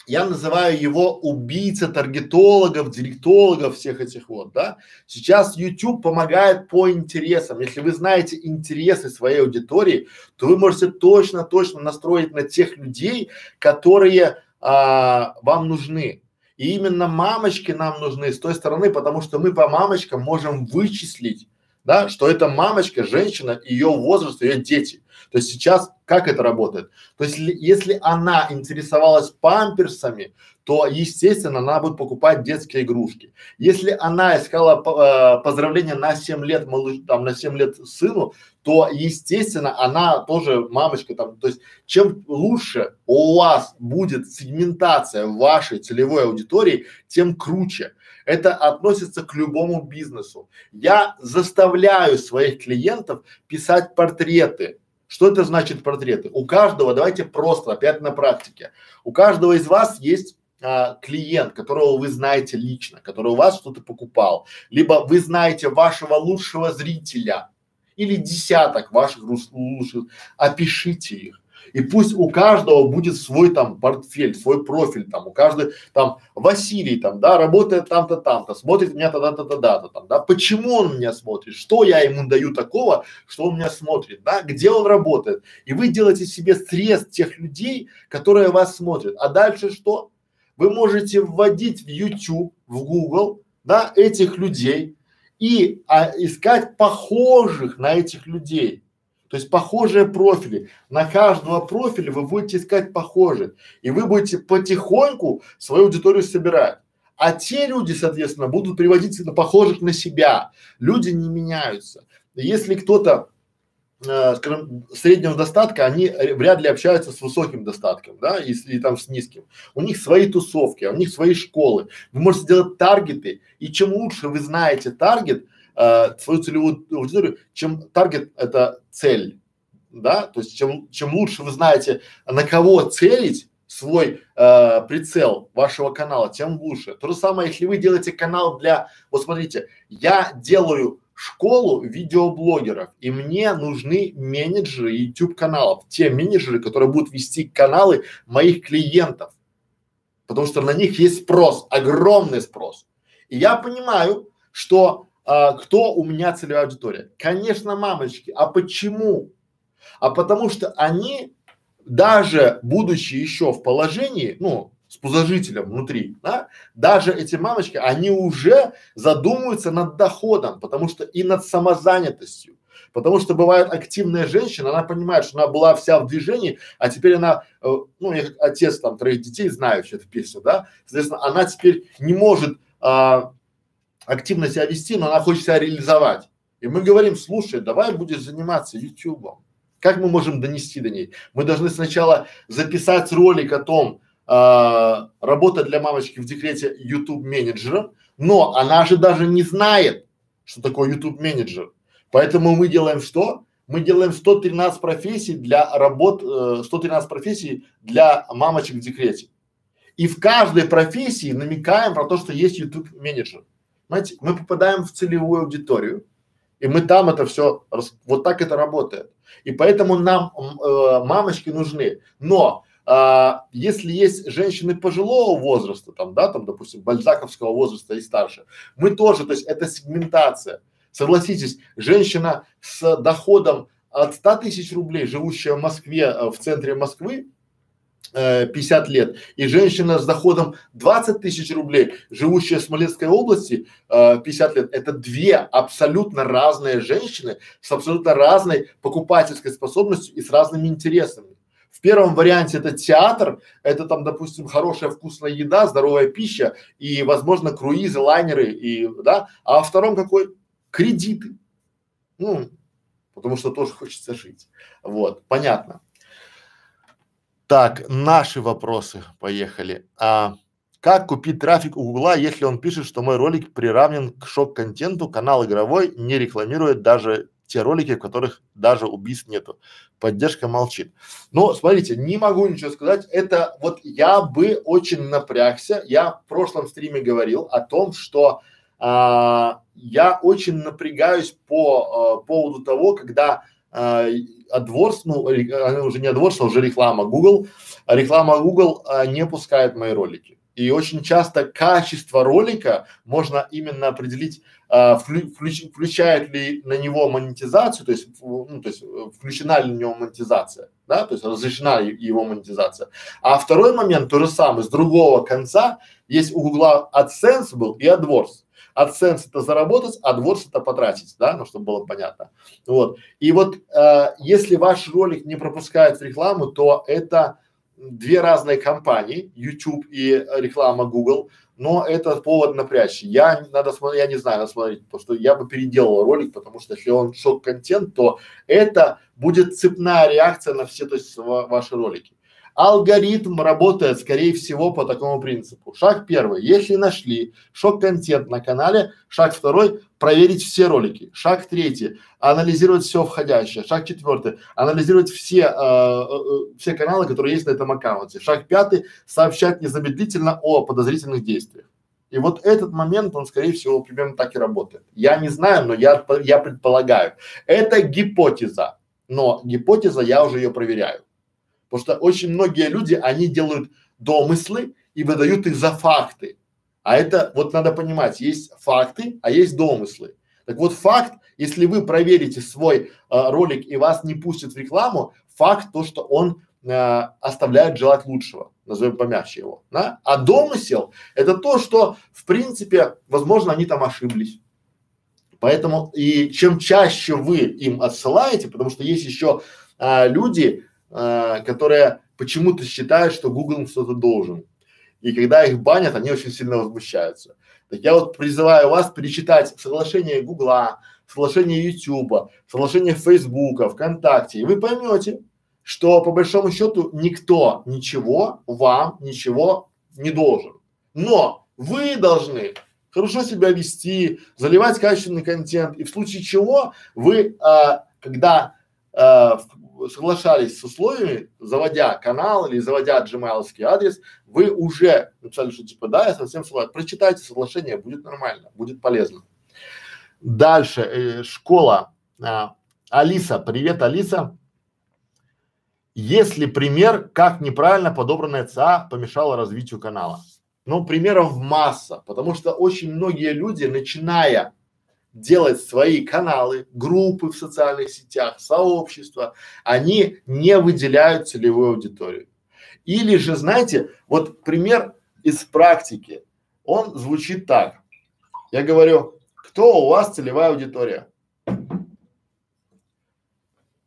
я называю его убийца таргетологов, директологов, всех этих вот, да. Сейчас YouTube помогает по интересам. Если вы знаете интересы своей аудитории, то вы можете точно-точно настроить на тех людей, которые а, вам нужны. И именно мамочки нам нужны с той стороны, потому что мы по мамочкам можем вычислить, да, что это мамочка, женщина, ее возраст, ее дети. То есть сейчас как это работает? То есть если она интересовалась памперсами, то естественно она будет покупать детские игрушки. Если она искала э, поздравления на 7 лет малыш, там на 7 лет сыну, то естественно она тоже мамочка там. То есть чем лучше у вас будет сегментация вашей целевой аудитории, тем круче. Это относится к любому бизнесу. Я заставляю своих клиентов писать портреты что это значит портреты? У каждого, давайте просто, опять на практике, у каждого из вас есть а, клиент, которого вы знаете лично, который у вас что-то покупал, либо вы знаете вашего лучшего зрителя или десяток ваших лучших, опишите их. И пусть у каждого будет свой там портфель, свой профиль там, у каждого там Василий там, да, работает там-то, там-то, смотрит меня тогда-то, тогда-то там, да. Почему он меня смотрит? Что я ему даю такого, что он меня смотрит, да? Где он работает? И вы делаете себе срез тех людей, которые вас смотрят. А дальше что? Вы можете вводить в YouTube, в Google, да, этих людей и а, искать похожих на этих людей. То есть похожие профили. На каждого профиля вы будете искать похожие. И вы будете потихоньку свою аудиторию собирать. А те люди, соответственно, будут приводить на похожих на себя. Люди не меняются. Если кто-то, э, скажем, среднего достатка, они вряд ли общаются с высоким достатком, да, и, там с низким. У них свои тусовки, у них свои школы. Вы можете делать таргеты, и чем лучше вы знаете таргет, э, свою целевую аудиторию, чем таргет это цель, да, то есть чем, чем лучше вы знаете, на кого целить, свой э, прицел вашего канала, тем лучше. То же самое, если вы делаете канал для, вот смотрите, я делаю школу видеоблогеров, и мне нужны менеджеры YouTube каналов, те менеджеры, которые будут вести каналы моих клиентов, потому что на них есть спрос, огромный спрос. И я понимаю, что а, кто у меня целевая аудитория. Конечно, мамочки. А почему? А потому что они, даже будучи еще в положении, ну, с пузожителем внутри, да, даже эти мамочки, они уже задумываются над доходом, потому что и над самозанятостью. Потому что бывает активная женщина, она понимает, что она была вся в движении, а теперь она, э, ну, я отец там троих детей знаю всю эту песню, да, соответственно, она теперь не может а, активно себя вести, но она хочет себя реализовать. И мы говорим, слушай, давай будешь заниматься ютубом. Как мы можем донести до ней? Мы должны сначала записать ролик о том, а, работа для мамочки в декрете YouTube менеджером, но она же даже не знает, что такое YouTube менеджер. Поэтому мы делаем что? Мы делаем 113 профессий для работ, э, 113 профессий для мамочек в декрете. И в каждой профессии намекаем про то, что есть YouTube менеджер. Знаете, мы попадаем в целевую аудиторию, и мы там это все, вот так это работает. И поэтому нам э, мамочки нужны. Но а, если есть женщины пожилого возраста, там, да, там, допустим, бальзаковского возраста и старше, мы тоже, то есть это сегментация. Согласитесь, женщина с доходом от 100 тысяч рублей, живущая в Москве, э, в центре Москвы, э, 50 лет, и женщина с доходом 20 тысяч рублей, живущая в Смоленской области, э, 50 лет, это две абсолютно разные женщины с абсолютно разной покупательской способностью и с разными интересами. В первом варианте это театр, это там, допустим, хорошая вкусная еда, здоровая пища и, возможно, круизы, лайнеры и, да, а во втором какой? Кредиты. Ну, потому что тоже хочется жить. Вот, понятно. Так, наши вопросы, поехали. А, как купить трафик у Гугла, если он пишет, что мой ролик приравнен к шок-контенту, канал игровой не рекламирует даже те ролики, в которых даже убийств нету. Поддержка молчит. Но смотрите, не могу ничего сказать. Это вот я бы очень напрягся. Я в прошлом стриме говорил о том, что а, я очень напрягаюсь по а, поводу того, когда а, AdWords, ну, а, уже не а уже реклама Google, реклама Google а, не пускает мои ролики. И очень часто качество ролика можно именно определить, а, вклю, включ, включает ли на него монетизацию, то есть, ну, то есть э, включена ли на него монетизация, да, то есть разрешена его монетизация. А второй момент, то же самое, с другого конца, есть у Гугла AdSense был и AdWords. AdSense это заработать, AdWords это потратить, да, ну, чтобы было понятно. Вот. И вот э, если ваш ролик не пропускает рекламу, то это две разные компании, YouTube и реклама Google, но это повод напрячься. Я надо смотреть, я не знаю, надо смотреть, потому что я бы переделал ролик, потому что если он шок-контент, то это будет цепная реакция на все то есть, ваши ролики. Алгоритм работает, скорее всего, по такому принципу. Шаг первый. Если нашли шок-контент на канале, шаг второй – проверить все ролики. Шаг третий – анализировать все входящее. Шаг четвертый – анализировать все, э, э, э, все каналы, которые есть на этом аккаунте. Шаг пятый – сообщать незамедлительно о подозрительных действиях. И вот этот момент, он, скорее всего, примерно так и работает. Я не знаю, но я, я предполагаю. Это гипотеза, но гипотеза, я уже ее проверяю. Потому что очень многие люди, они делают домыслы и выдают их за факты. А это вот надо понимать, есть факты, а есть домыслы. Так вот факт, если вы проверите свой э, ролик и вас не пустят в рекламу, факт то, что он э, оставляет желать лучшего, назовем помягче его, да? А домысел – это то, что в принципе, возможно, они там ошиблись. Поэтому и чем чаще вы им отсылаете, потому что есть еще а, люди, а, которые почему-то считают, что Google им что-то должен. И когда их банят, они очень сильно возмущаются. Так я вот призываю вас перечитать соглашение Гугла, соглашение Ютуба, соглашение Фейсбука, ВКонтакте, и вы поймете, что по большому счету никто ничего вам ничего не должен. Но вы должны хорошо себя вести, заливать качественный контент, и в случае чего вы, а, когда а, соглашались с условиями, заводя канал или заводя gmail адрес, вы уже написали, что типа да, я совсем согласен. Прочитайте соглашение, будет нормально, будет полезно. Дальше, э, школа. А, Алиса, привет, Алиса. Есть ли пример, как неправильно подобранная ЦА помешала развитию канала? Ну, примеров масса, потому что очень многие люди, начиная делать свои каналы, группы в социальных сетях, сообщества, они не выделяют целевую аудиторию. Или же, знаете, вот пример из практики, он звучит так. Я говорю, кто у вас целевая аудитория?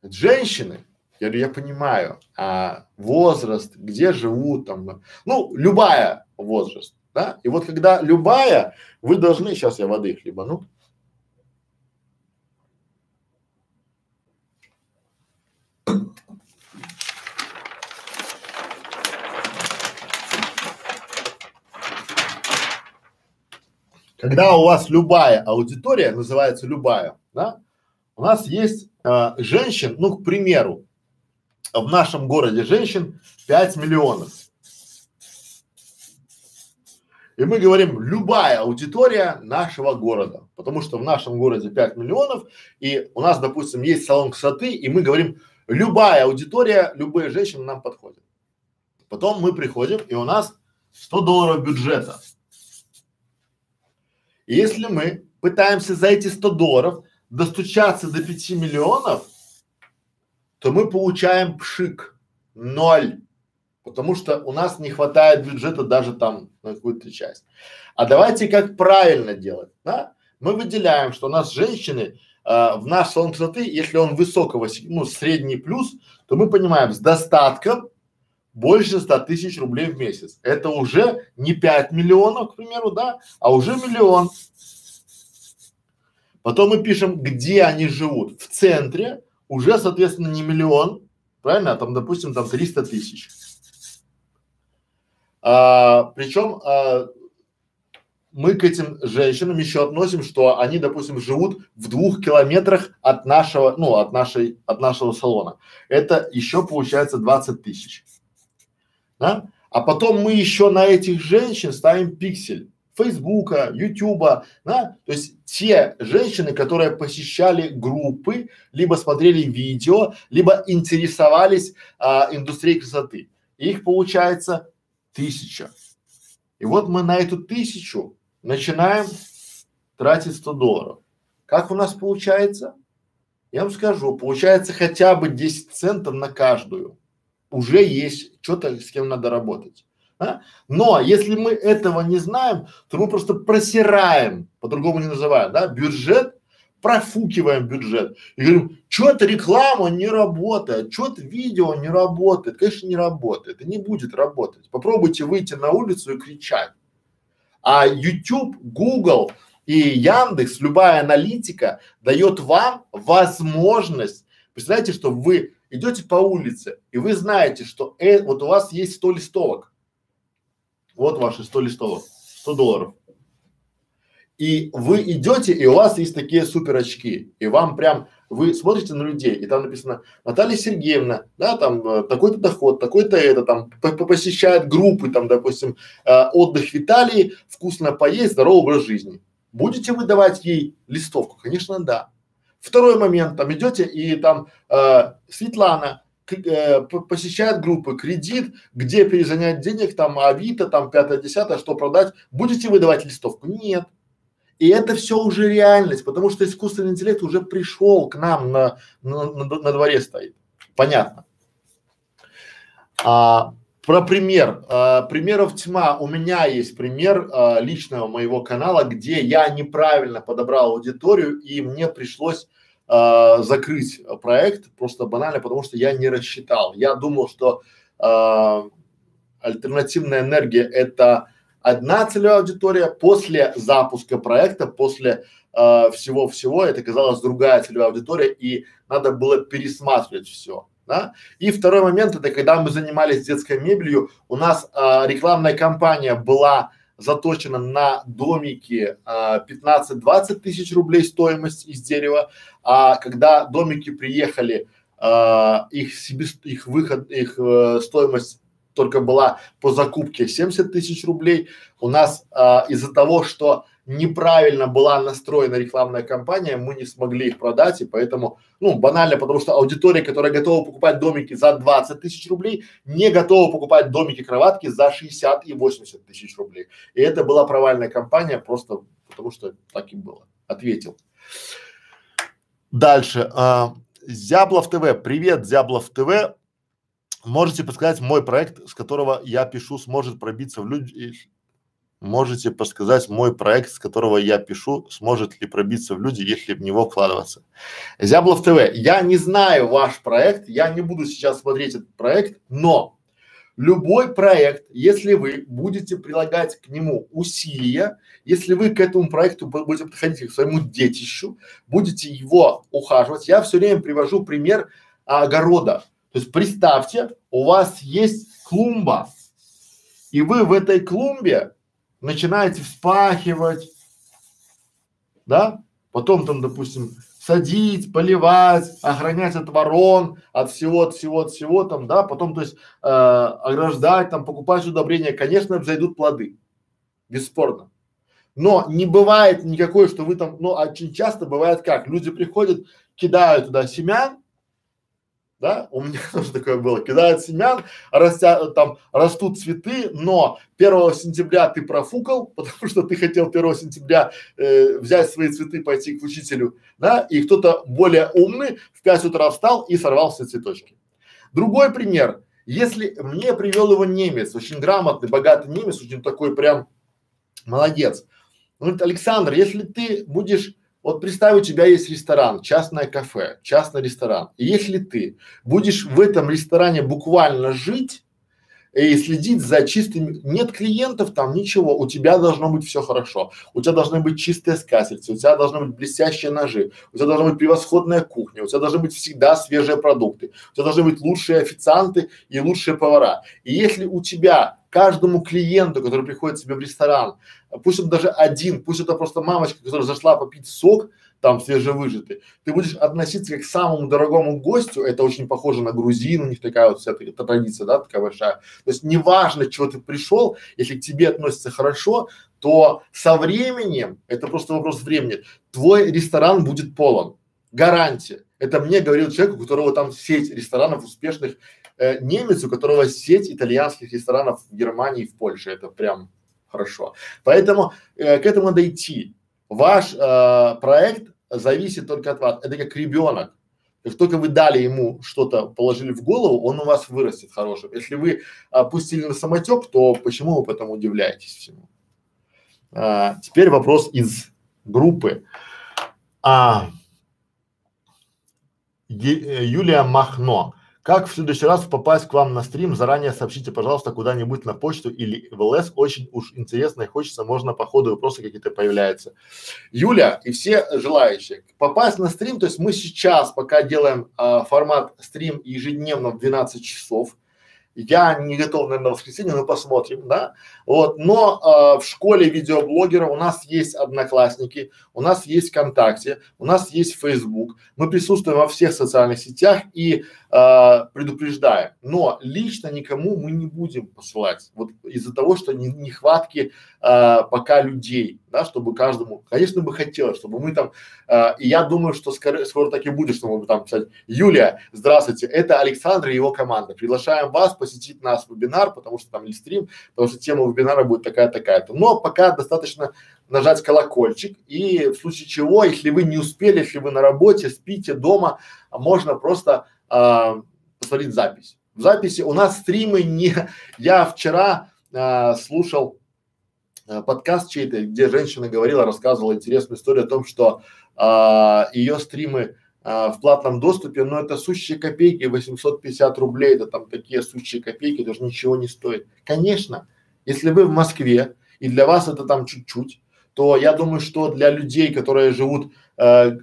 Женщины. Я говорю, я понимаю, а возраст, где живут там, ну, любая возраст, да? И вот когда любая, вы должны, сейчас я воды хлебану, Когда у вас любая аудитория, называется любая, да, у нас есть э, женщин, ну, к примеру, в нашем городе женщин 5 миллионов. И мы говорим любая аудитория нашего города, потому что в нашем городе 5 миллионов, и у нас, допустим, есть салон красоты, и мы говорим любая аудитория, любые женщины нам подходят. Потом мы приходим, и у нас 100 долларов бюджета. И если мы пытаемся за эти 100 долларов достучаться до 5 миллионов, то мы получаем пшик, ноль, потому что у нас не хватает бюджета даже там на какую-то часть. А давайте как правильно делать, да? Мы выделяем, что у нас женщины э, в наш салон красоты, если он высокого, ну, средний плюс, то мы понимаем, с достатком больше 100 тысяч рублей в месяц. Это уже не 5 миллионов, к примеру, да, а уже миллион. Потом мы пишем, где они живут. В центре уже, соответственно, не миллион, правильно, а там, допустим, там 300 тысяч. А, причем а, мы к этим женщинам еще относим, что они, допустим, живут в двух километрах от нашего, ну, от нашей, от нашего салона. Это еще получается 20 тысяч да? А потом мы еще на этих женщин ставим пиксель Фейсбука, Ютуба, да, то есть те женщины, которые посещали группы, либо смотрели видео, либо интересовались а, индустрией красоты. Их получается тысяча. И вот мы на эту тысячу начинаем тратить 100 долларов. Как у нас получается? Я вам скажу, получается хотя бы 10 центов на каждую уже есть что-то, с кем надо работать. А? Но если мы этого не знаем, то мы просто просираем, по-другому не называем, да, бюджет, профукиваем бюджет и говорим, что-то реклама не работает, что-то видео не работает. Конечно, не работает и не будет работать. Попробуйте выйти на улицу и кричать. А YouTube, Google и Яндекс, любая аналитика дает вам возможность. Представляете, что вы идете по улице, и вы знаете, что э, вот у вас есть 100 листовок. Вот ваши 100 листовок, 100 долларов. И вы идете, и у вас есть такие супер очки, и вам прям, вы смотрите на людей, и там написано Наталья Сергеевна, да, там э, такой-то доход, такой-то это, там посещает группы, там, допустим, э, отдых в Италии, вкусно поесть, здоровый образ жизни. Будете вы давать ей листовку? Конечно, да. Второй момент, там идете и там э, Светлана к, э, посещает группы кредит, где перезанять денег, там Авито, там пятое, десятое, что продать. Будете выдавать листовку? Нет. И это все уже реальность, потому что искусственный интеллект уже пришел к нам на, на, на, на дворе стоит. Понятно. А, про пример. А, примеров тьма. У меня есть пример а, личного моего канала, где я неправильно подобрал аудиторию и мне пришлось а, закрыть проект просто банально, потому что я не рассчитал. Я думал, что а, альтернативная энергия это одна целевая аудитория. После запуска проекта, после всего-всего, это казалось другая целевая аудитория и надо было пересматривать все да. И второй момент это когда мы занимались детской мебелью, у нас а, рекламная кампания была заточена на домики а, 15-20 тысяч рублей стоимость из дерева, а когда домики приехали э, их себе, их выход, их э, стоимость только была по закупке 70 тысяч рублей. У нас э, из-за того, что неправильно была настроена рекламная кампания, мы не смогли их продать, и поэтому, ну, банально, потому что аудитория, которая готова покупать домики за 20 тысяч рублей, не готова покупать домики кроватки за 60 и 80 тысяч рублей. И это была провальная кампания, просто потому что так и было. Ответил. Дальше. А, Зяблов ТВ. Привет, Зяблов ТВ. Можете подсказать мой проект, с которого я пишу, сможет пробиться в люди, Можете подсказать мой проект, с которого я пишу, сможет ли пробиться в люди, если в него вкладываться. Зяблов ТВ, я не знаю ваш проект, я не буду сейчас смотреть этот проект, но любой проект, если вы будете прилагать к нему усилия, если вы к этому проекту будете подходить к своему детищу, будете его ухаживать, я все время привожу пример огорода. То есть представьте, у вас есть клумба, и вы в этой клумбе начинаете вспахивать, да, потом там, допустим, садить, поливать, охранять от ворон, от всего, от всего, от всего там, да, потом, то есть, э, ограждать, там, покупать удобрения, конечно, зайдут плоды, бесспорно. Но не бывает никакой, что вы там, ну, очень часто бывает как, люди приходят, кидают туда семян, да, у меня [laughs] тоже такое было, кидают семян, растя, там растут цветы, но 1 сентября ты профукал, [laughs] потому что ты хотел 1 сентября э, взять свои цветы, пойти к учителю, да, и кто-то более умный в 5 утра встал и сорвал все цветочки. Другой пример, если мне привел его немец, очень грамотный, богатый немец, очень такой прям молодец, он говорит, Александр, если ты будешь вот представь, у тебя есть ресторан, частное кафе, частный ресторан. И если ты будешь в этом ресторане буквально жить и следить за чистыми, нет клиентов там, ничего, у тебя должно быть все хорошо. У тебя должны быть чистые скатерти, у тебя должны быть блестящие ножи, у тебя должна быть превосходная кухня, у тебя должны быть всегда свежие продукты, у тебя должны быть лучшие официанты и лучшие повара. И если у тебя каждому клиенту, который приходит себе в ресторан, пусть он даже один, пусть это просто мамочка, которая зашла попить сок, там свежевыжатый, ты будешь относиться как к самому дорогому гостю, это очень похоже на грузин, у них такая вот вся эта традиция, да, такая большая. То есть неважно, чего ты пришел, если к тебе относятся хорошо, то со временем, это просто вопрос времени, твой ресторан будет полон. Гарантия. Это мне говорил человек, у которого там сеть ресторанов успешных э, немец, у которого сеть итальянских ресторанов в Германии и в Польше. Это прям хорошо. Поэтому э, к этому надо идти. Ваш э, проект зависит только от вас. Это как ребенок. Как только вы дали ему что-то, положили в голову, он у вас вырастет хорошим. Если вы опустили на самотек, то почему вы потом удивляетесь всему? А, теперь вопрос из группы. А, Е, Юлия Махно. Как в следующий раз попасть к вам на стрим? Заранее сообщите, пожалуйста, куда-нибудь на почту или в ЛС. Очень уж интересно и хочется, можно по ходу вопросы какие-то появляются. Юля и все желающие. Попасть на стрим, то есть мы сейчас пока делаем а, формат стрим ежедневно в 12 часов. Я не готов, наверное, на воскресенье, но посмотрим, да. Вот, но э, в школе видеоблогера у нас есть одноклассники, у нас есть ВКонтакте, у нас есть Facebook. Мы присутствуем во всех социальных сетях и э, предупреждаем. Но лично никому мы не будем посылать. Вот из-за того, что не, нехватки э, пока людей, да, чтобы каждому, конечно, бы хотелось, чтобы мы там, э, и я думаю, что скоро, скоро так и будет, что мы там писать, Юлия, здравствуйте, это Александр и его команда, приглашаем вас посетить нас вебинар, потому что там или стрим, потому что тема вебинара будет такая-такая-то. Но пока достаточно нажать колокольчик и в случае чего, если вы не успели, если вы на работе, спите дома, можно просто а, посмотреть запись. В записи у нас стримы не… [laughs] Я вчера а, слушал а, подкаст чей-то, где женщина говорила, рассказывала интересную историю о том, что а, ее стримы а, в платном доступе, но это сущие копейки, 850 рублей, это там такие сущие копейки, даже ничего не стоит. Конечно, если вы в Москве и для вас это там чуть-чуть, то я думаю, что для людей, которые живут э,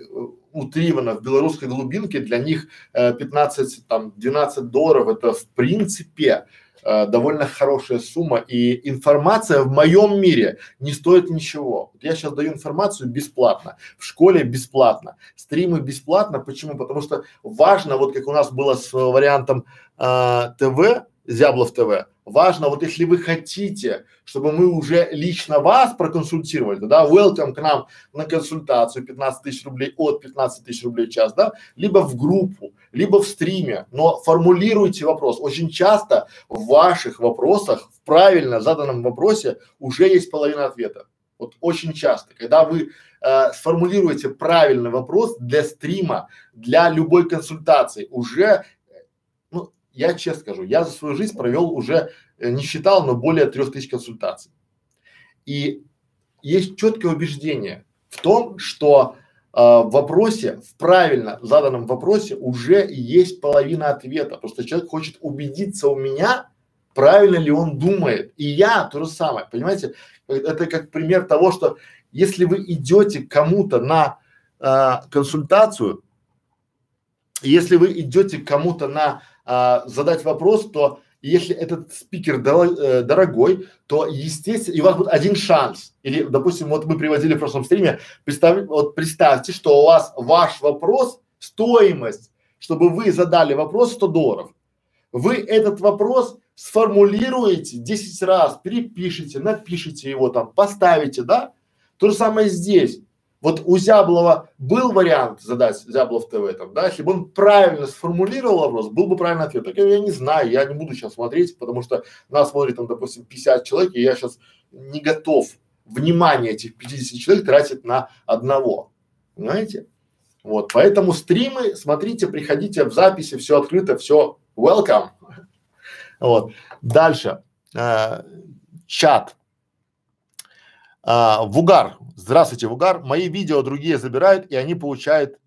утрированно в белорусской глубинке, для них э, 15, там, 12 долларов это в принципе э, довольно хорошая сумма и информация в моем мире не стоит ничего. Я сейчас даю информацию бесплатно, в школе бесплатно, стримы бесплатно. Почему? Потому что важно, вот как у нас было с вариантом э, ТВ, Зяблов ТВ, важно, вот если вы хотите, чтобы мы уже лично вас проконсультировали, да, welcome к нам на консультацию 15 тысяч рублей от 15 тысяч рублей в час, да, либо в группу, либо в стриме, но формулируйте вопрос. Очень часто в ваших вопросах, в правильно заданном вопросе уже есть половина ответа. Вот очень часто, когда вы э, сформулируете правильный вопрос для стрима, для любой консультации, уже я честно скажу, я за свою жизнь провел уже, э, не считал, но более трех тысяч консультаций. И есть четкое убеждение в том, что э, в вопросе, в правильно заданном вопросе уже есть половина ответа. Просто человек хочет убедиться у меня, правильно ли он думает. И я то же самое, понимаете? Это как пример того, что если вы идете кому-то на э, консультацию, если вы идете кому-то на а, задать вопрос, то если этот спикер дор, э, дорогой, то естественно, и у вас будет один шанс. Или, допустим, вот мы приводили в прошлом стриме, представь, вот представьте, что у вас ваш вопрос, стоимость, чтобы вы задали вопрос 100 долларов. Вы этот вопрос сформулируете 10 раз, перепишите, напишите его там, поставите, да? То же самое здесь. Вот у Зяблова был вариант задать Зяблов ТВ там, да, если бы он правильно сформулировал вопрос, был бы правильный ответ. Так я, я не знаю, я не буду сейчас смотреть, потому что нас смотрит там, допустим, 50 человек, и я сейчас не готов внимание этих 50 человек тратить на одного. Понимаете? Вот, поэтому стримы, смотрите, приходите в записи, все открыто, все welcome. [laughs] Вот. Дальше. Э, чат. А, Вугар, здравствуйте, Вугар. Мои видео другие забирают, и они получают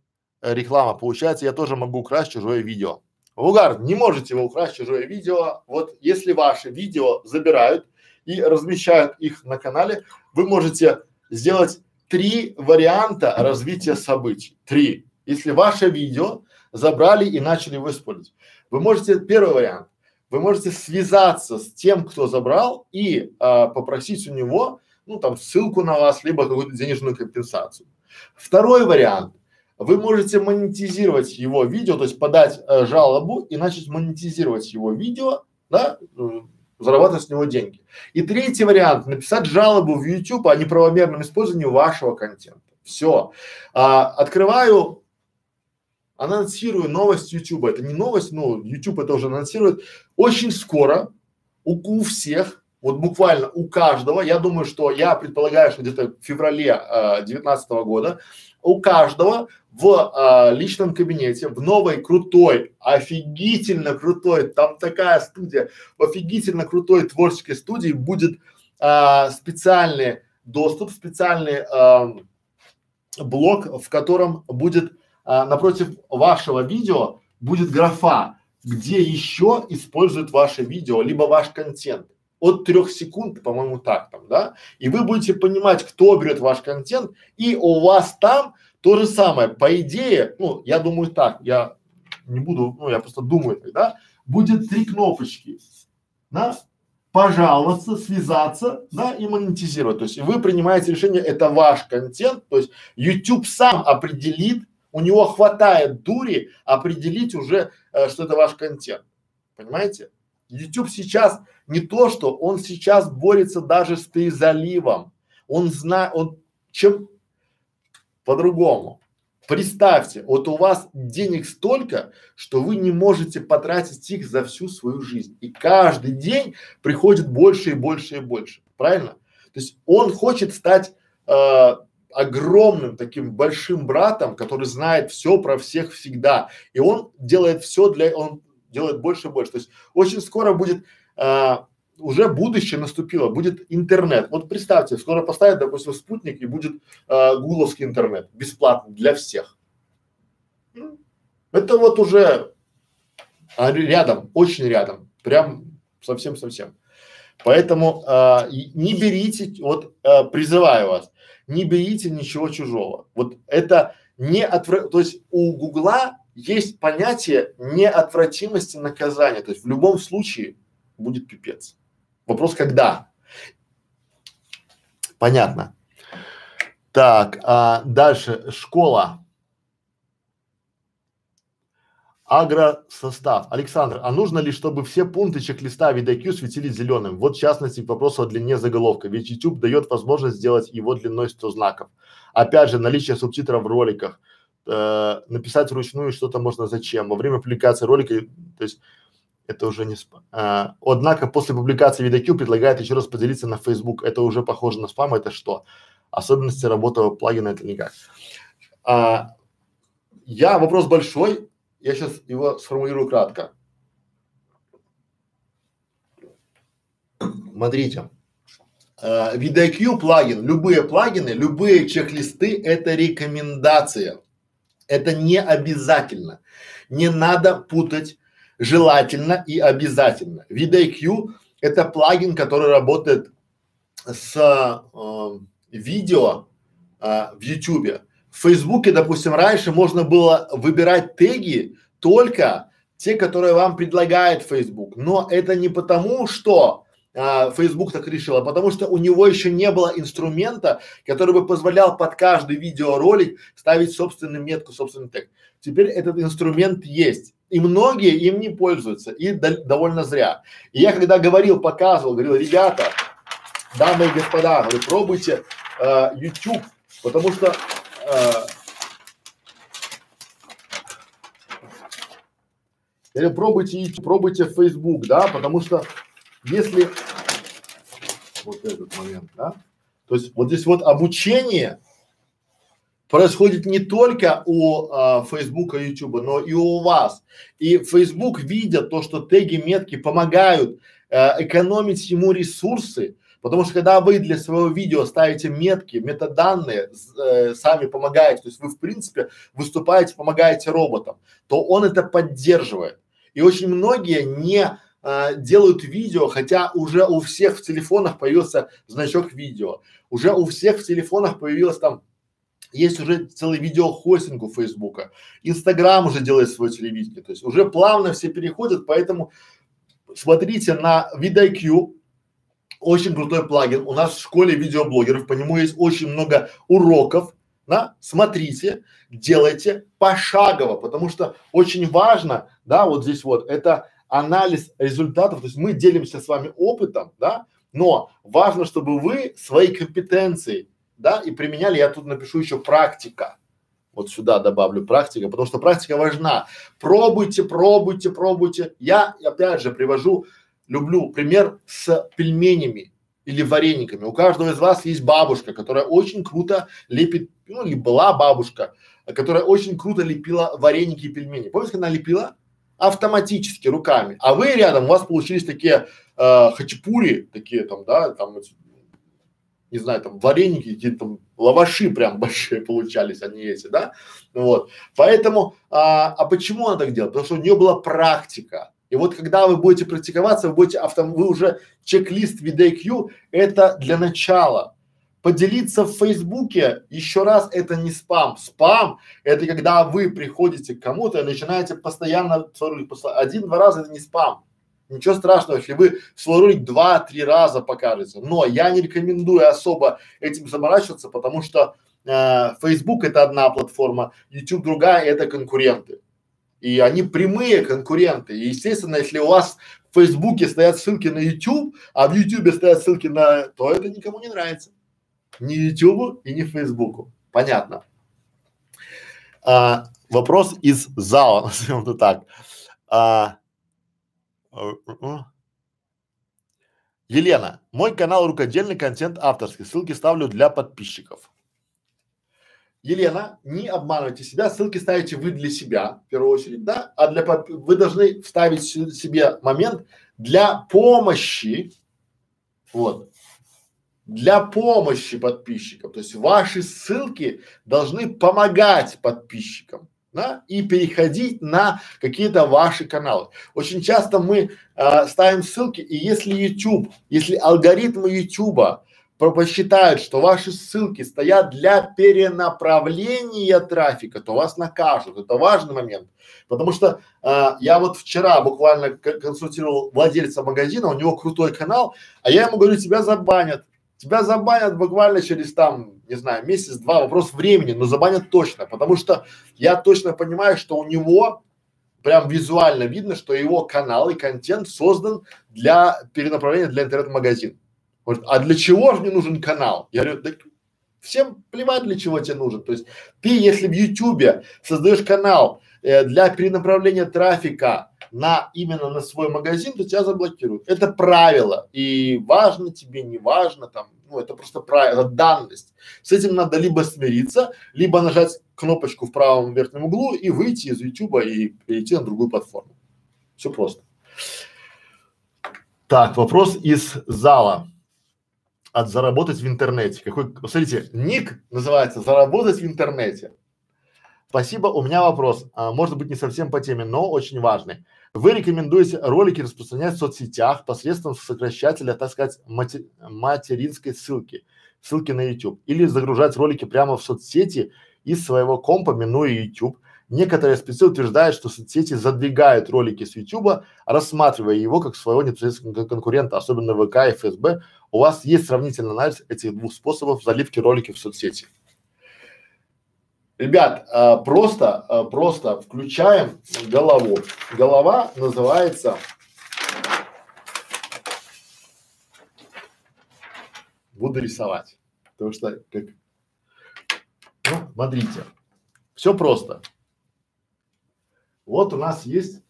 э, реклама. Получается, я тоже могу украсть чужое видео. Вугар, не можете вы украсть чужое видео. Вот если ваши видео забирают и размещают их на канале, вы можете сделать три варианта развития событий. Три. Если ваше видео забрали и начали его использовать. Вы можете, первый вариант, вы можете связаться с тем, кто забрал и а, попросить у него ну там ссылку на вас, либо какую-то денежную компенсацию. Второй вариант. Вы можете монетизировать его видео, то есть подать э, жалобу и начать монетизировать его видео, да, э, зарабатывать с него деньги. И третий вариант – написать жалобу в YouTube о неправомерном использовании вашего контента. Все. А, открываю, анонсирую новость YouTube. Это не новость, но YouTube это уже анонсирует. Очень скоро у, у всех вот буквально у каждого, я думаю, что я предполагаю, что где-то в феврале э, девятнадцатого года у каждого в э, личном кабинете, в новой крутой, офигительно крутой, там такая студия, в офигительно крутой творческой студии будет э, специальный доступ, специальный э, блок, в котором будет э, напротив вашего видео будет графа, где еще используют ваше видео, либо ваш контент от трех секунд, по-моему, так там, да, и вы будете понимать, кто берет ваш контент, и у вас там то же самое, по идее, ну, я думаю так, я не буду, ну, я просто думаю, да, будет три кнопочки, да, пожаловаться, связаться, да, и монетизировать. То есть вы принимаете решение, это ваш контент, то есть YouTube сам определит, у него хватает дури определить уже, э, что это ваш контент. Понимаете? YouTube сейчас не то, что он сейчас борется даже с перезаливом. Он знает, он чем по-другому. Представьте, вот у вас денег столько, что вы не можете потратить их за всю свою жизнь. И каждый день приходит больше и больше и больше. Правильно? То есть он хочет стать э, огромным таким большим братом, который знает все про всех всегда. И он делает все для, он делает больше и больше. То есть очень скоро будет а, уже будущее наступило, будет интернет. Вот представьте, скоро поставят, допустим, спутник и будет а, гугловский интернет бесплатный для всех. Это вот уже а, рядом, очень рядом, прям совсем-совсем. Поэтому а, не берите, вот а, призываю вас, не берите ничего чужого. Вот это не отвра... то есть у Гугла есть понятие неотвратимости наказания. То есть в любом случае, будет пипец. Вопрос когда? Понятно. Так, а дальше школа. Агросостав. Александр, а нужно ли, чтобы все пункты чек-листа VidIQ светились зеленым? Вот в частности к вопросу о длине заголовка. Ведь YouTube дает возможность сделать его длиной 100 знаков. Опять же, наличие субтитров в роликах. Э, написать вручную что-то можно зачем? Во время публикации ролика, то есть это уже не спам. А, однако после публикации VidIQ предлагает еще раз поделиться на Facebook. Это уже похоже на спам. Это что? Особенности работы плагина это никак. А, я вопрос большой я сейчас его сформулирую кратко. Смотрите, э, VidIQ плагин, любые плагины, любые чек-листы – это рекомендация. Это не обязательно. Не надо путать желательно и обязательно. VidIQ – это плагин, который работает с э, видео э, в YouTube. В Фейсбуке, допустим, раньше можно было выбирать теги только те, которые вам предлагает Facebook. Но это не потому, что а, Facebook так решил, а потому что у него еще не было инструмента, который бы позволял под каждый видеоролик ставить собственную метку, собственный тег. Теперь этот инструмент есть. И многие им не пользуются, и до, довольно зря. И я когда говорил, показывал, говорил, ребята, дамы и господа, говорю, пробуйте э, YouTube, потому что э, или пробуйте идти, пробуйте Facebook, да, потому что если вот этот момент, да, то есть вот здесь вот обучение происходит не только у а, Facebook и YouTube, но и у вас. И Facebook видят то, что теги, метки помогают э, экономить ему ресурсы, Потому что когда вы для своего видео ставите метки, метаданные, э, сами помогаете, то есть вы в принципе выступаете, помогаете роботам, то он это поддерживает. И очень многие не э, делают видео, хотя уже у всех в телефонах появился значок видео, уже у всех в телефонах появилось там есть уже целый видеохостинг у Фейсбука, Инстаграм уже делает свое телевидение, то есть уже плавно все переходят, поэтому смотрите на VidIQ, очень крутой плагин. У нас в школе видеоблогеров, по нему есть очень много уроков. Да? Смотрите, делайте пошагово, потому что очень важно, да, вот здесь вот, это анализ результатов, то есть мы делимся с вами опытом, да, но важно, чтобы вы свои компетенции, да, и применяли, я тут напишу еще практика, вот сюда добавлю практика, потому что практика важна. Пробуйте, пробуйте, пробуйте. Я опять же привожу люблю пример с пельменями или варениками. У каждого из вас есть бабушка, которая очень круто лепит, ну или была бабушка, которая очень круто лепила вареники и пельмени. Помните, когда она лепила? Автоматически, руками. А вы рядом, у вас получились такие э, хачапури, такие там, да, там, не знаю, там вареники, какие-то там лаваши прям [laughs] большие получались, они эти, да, вот. Поэтому, а, а почему она так делает? Потому что у нее была практика. И вот когда вы будете практиковаться, вы будете авто, вы уже чек-лист VidIQ, это для начала. Поделиться в Фейсбуке, еще раз, это не спам. Спам – это когда вы приходите к кому-то и начинаете постоянно один-два раза это не спам. Ничего страшного, если вы свой ролик два-три раза покажете. Но я не рекомендую особо этим заморачиваться, потому что э, Facebook это одна платформа, YouTube другая, это конкуренты. И они прямые конкуренты. И естественно, если у вас в Фейсбуке стоят ссылки на YouTube, а в YouTube стоят ссылки на, то это никому не нравится. Ни YouTube и ни Фейсбуку. Понятно. А, вопрос из зала, [laughs] назовем это так. А, Елена, мой канал рукодельный контент авторский. Ссылки ставлю для подписчиков. Елена, не обманывайте себя, ссылки ставите вы для себя, в первую очередь, да, а для под... вы должны вставить себе момент для помощи, вот, для помощи подписчикам, то есть ваши ссылки должны помогать подписчикам, да, и переходить на какие-то ваши каналы. Очень часто мы э, ставим ссылки, и если YouTube, если алгоритмы YouTube посчитают, что ваши ссылки стоят для перенаправления трафика, то вас накажут. Это важный момент. Потому что а, я вот вчера буквально консультировал владельца магазина, у него крутой канал, а я ему говорю, тебя забанят. Тебя забанят буквально через там, не знаю, месяц-два, вопрос времени, но забанят точно, потому что я точно понимаю, что у него прям визуально видно, что его канал и контент создан для перенаправления для интернет-магазина. а для чего же мне нужен канал? Я говорю, да всем плевать, для чего тебе нужен. То есть ты, если в Ютубе создаешь канал э, для перенаправления трафика на именно на свой магазин, то тебя заблокируют. Это правило. И важно тебе, не важно, там, ну, это просто правило, данность. С этим надо либо смириться, либо нажать кнопочку в правом верхнем углу и выйти из YouTube и перейти на другую платформу. Все просто. Так, вопрос из зала. От заработать в интернете. Какой, смотрите, ник называется заработать в интернете. Спасибо, у меня вопрос, а, может быть не совсем по теме, но очень важный. Вы рекомендуете ролики распространять в соцсетях посредством сокращателя, так сказать, мати материнской ссылки, ссылки на YouTube, или загружать ролики прямо в соцсети из своего компа, минуя YouTube. Некоторые спецы утверждают, что соцсети задвигают ролики с YouTube, рассматривая его как своего непосредственного конкурента, особенно ВК и ФСБ. У вас есть сравнительный анализ этих двух способов заливки роликов в соцсети? Ребят, а, просто, а, просто включаем голову. Голова называется буду рисовать. Потому что как ну, смотрите, все просто. Вот у нас есть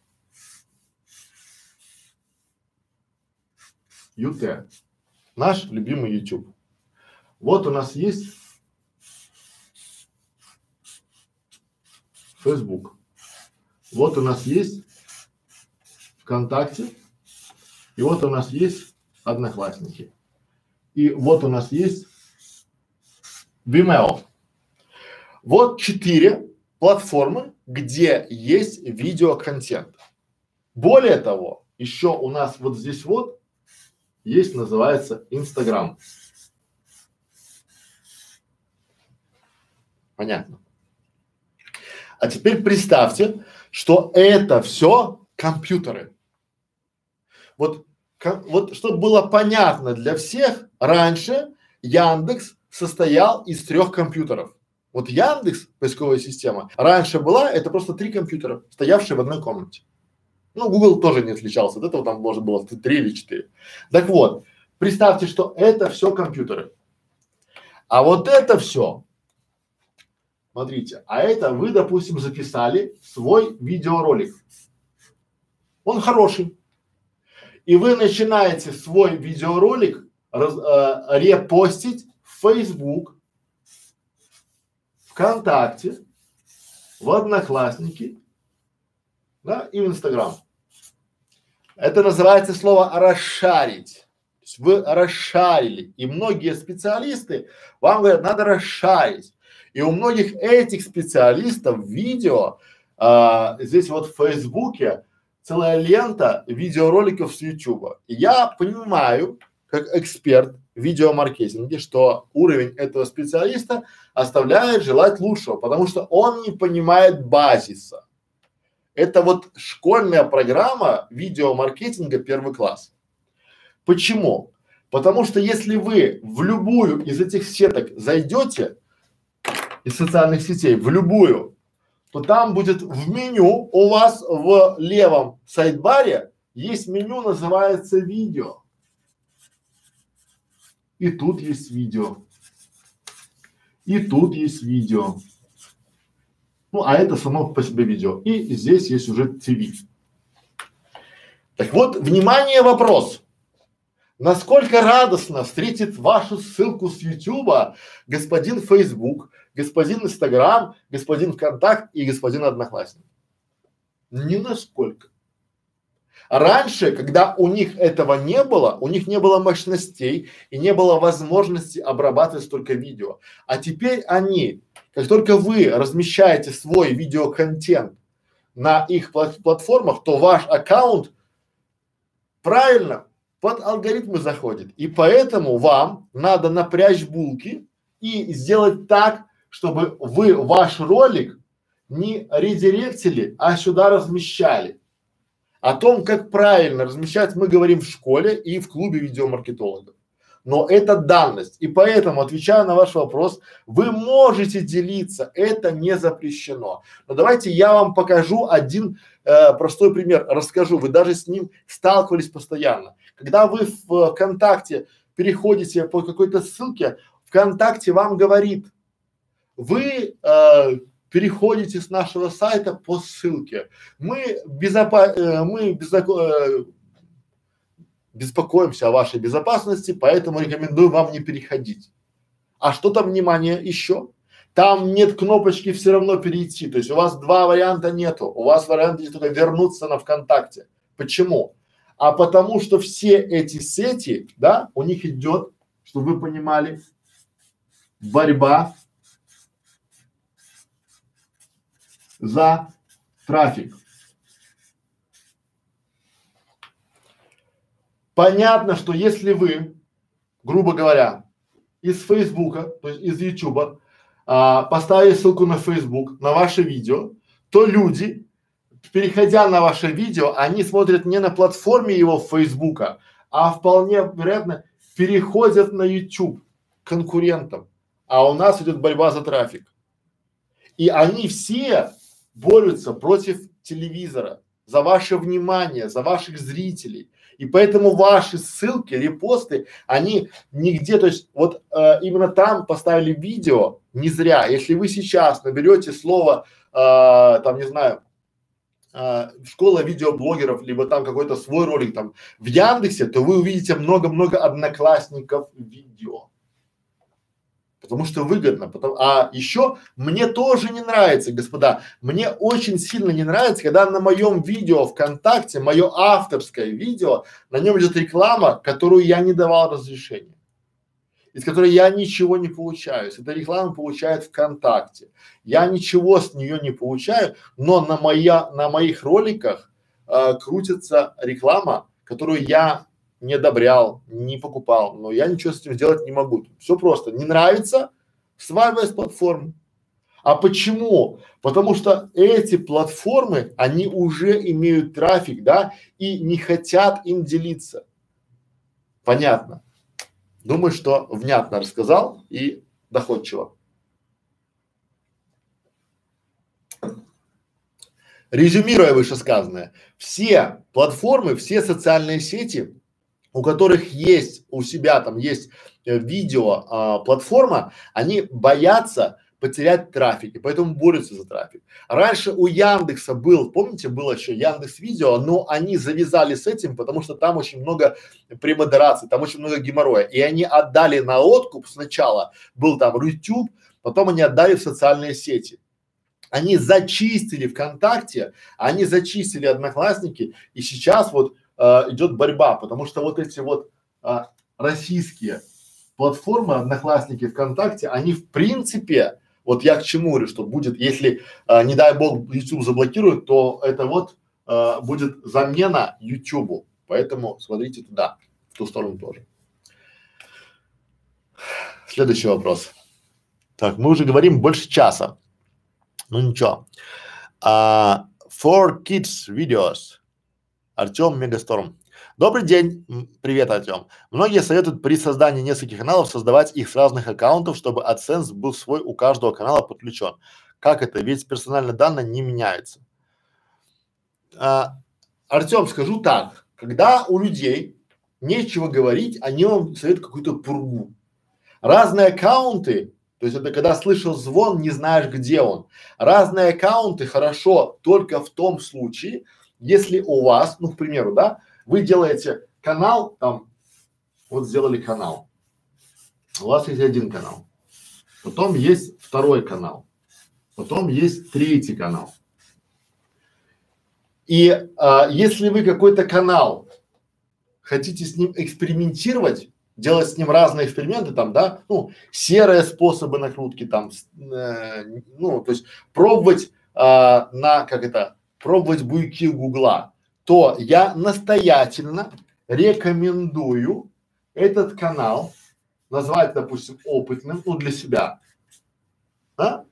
ЮТ, наш любимый YouTube. Вот у нас есть Facebook. Вот у нас есть ВКонтакте. И вот у нас есть Одноклассники. И вот у нас есть Vimeo. Вот четыре платформы, где есть видеоконтент. Более того, еще у нас вот здесь вот есть, называется Инстаграм. Понятно. А теперь представьте, что это все компьютеры. Вот, как, вот чтобы было понятно для всех, раньше Яндекс состоял из трех компьютеров. Вот Яндекс, поисковая система, раньше была, это просто три компьютера, стоявшие в одной комнате. Ну, Google тоже не отличался от этого, там может было три или четыре. Так вот, представьте, что это все компьютеры. А вот это все Смотрите, а это вы, допустим, записали свой видеоролик. Он хороший. И вы начинаете свой видеоролик раз, э, репостить в Facebook, ВКонтакте, в Одноклассники, да, и в Инстаграм. Это называется слово расшарить. вы расшарили. И многие специалисты вам говорят, надо расшарить. И у многих этих специалистов видео, а, здесь вот в Фейсбуке целая лента видеороликов с. И я понимаю, как эксперт в видеомаркетинге, что уровень этого специалиста оставляет желать лучшего, потому что он не понимает базиса. Это вот школьная программа видеомаркетинга первый класс. Почему? Потому что если вы в любую из этих сеток зайдете, из социальных сетей, в любую, то там будет в меню у вас в левом сайдбаре есть меню, называется видео. И тут есть видео. И тут есть видео. Ну, а это само по себе видео. И здесь есть уже ТВ. Так вот, внимание, вопрос. Насколько радостно встретит вашу ссылку с Ютуба господин Facebook, господин Инстаграм, господин ВКонтакт и господин Одноклассник? Ни насколько. Раньше, когда у них этого не было, у них не было мощностей и не было возможности обрабатывать столько видео. А теперь они, как только вы размещаете свой видеоконтент на их плат платформах, то ваш аккаунт правильно под алгоритмы заходит. И поэтому вам надо напрячь булки и сделать так, чтобы вы ваш ролик не редиректили, а сюда размещали. О том, как правильно размещать, мы говорим в школе и в клубе видеомаркетологов. Но это данность. И поэтому, отвечая на ваш вопрос, вы можете делиться, это не запрещено. Но давайте я вам покажу один э, простой пример, расскажу. Вы даже с ним сталкивались постоянно. Когда вы в ВКонтакте переходите по какой-то ссылке, ВКонтакте вам говорит, вы э, переходите с нашего сайта по ссылке. Мы безопа э, мы безоко э, беспокоимся о вашей безопасности, поэтому рекомендую вам не переходить. А что там, внимание, еще? Там нет кнопочки все равно перейти, то есть у вас два варианта нету, у вас вариант есть только вернуться на ВКонтакте. Почему? А потому что все эти сети, да, у них идет, чтобы вы понимали, борьба за трафик. Понятно, что если вы, грубо говоря, из Фейсбука, то есть из Ютуба, а, поставили ссылку на Фейсбук, на ваше видео, то люди, переходя на ваше видео, они смотрят не на платформе его Фейсбука, а вполне вероятно переходят на YouTube конкурентам. А у нас идет борьба за трафик. И они все борются против телевизора, за ваше внимание, за ваших зрителей. И поэтому ваши ссылки, репосты, они нигде, то есть вот э, именно там поставили видео не зря. Если вы сейчас наберете слово, э, там не знаю, э, школа видеоблогеров, либо там какой-то свой ролик там в Яндексе, то вы увидите много-много одноклассников видео потому что выгодно. Потому, а еще мне тоже не нравится, господа, мне очень сильно не нравится, когда на моем видео ВКонтакте, мое авторское видео, на нем идет реклама, которую я не давал разрешения, из которой я ничего не получаю. Эта реклама получает ВКонтакте. Я ничего с нее не получаю, но на моя, на моих роликах э, крутится реклама, которую я не одобрял, не покупал, но я ничего с этим сделать не могу. Все просто. Не нравится, сваливай с платформы. А почему? Потому что эти платформы, они уже имеют трафик, да, и не хотят им делиться. Понятно. Думаю, что внятно рассказал и доходчиво. Резюмируя вышесказанное, все платформы, все социальные сети у которых есть у себя там есть э, видео а, платформа, они боятся потерять трафик и поэтому борются за трафик. Раньше у Яндекса был, помните, было еще Яндекс Видео, но они завязали с этим, потому что там очень много премодерации, там очень много геморроя, и они отдали на откуп сначала был там YouTube, потом они отдали в социальные сети. Они зачистили ВКонтакте, они зачистили Одноклассники, и сейчас вот э, идет борьба, потому что вот эти вот э, российские платформы, Одноклассники, ВКонтакте, они в принципе, вот я к чему говорю, что будет, если, э, не дай бог, YouTube заблокирует, то это вот э, будет замена YouTube. Поэтому смотрите туда, в ту сторону тоже. Следующий вопрос. Так, мы уже говорим больше часа. Ну ничего. А, for kids videos. Артем Мегасторм. Добрый день. Привет, Артем. Многие советуют при создании нескольких каналов создавать их с разных аккаунтов, чтобы AdSense был свой у каждого канала подключен. Как это? Ведь персональные данные не меняются. А, Артем, скажу так. Когда у людей нечего говорить, они вам советуют какую-то пургу. Разные аккаунты, то есть это когда слышал звон, не знаешь, где он. Разные аккаунты хорошо только в том случае, если у вас, ну, к примеру, да, вы делаете канал, там, вот сделали канал, у вас есть один канал, потом есть второй канал, потом есть третий канал. И а, если вы какой-то канал хотите с ним экспериментировать, делать с ним разные эксперименты, там, да, ну, серые способы накрутки, там, э, ну, то есть пробовать а, на, как это, пробовать буйки Гугла, то я настоятельно рекомендую этот канал назвать, допустим, опытным, ну, для себя, да,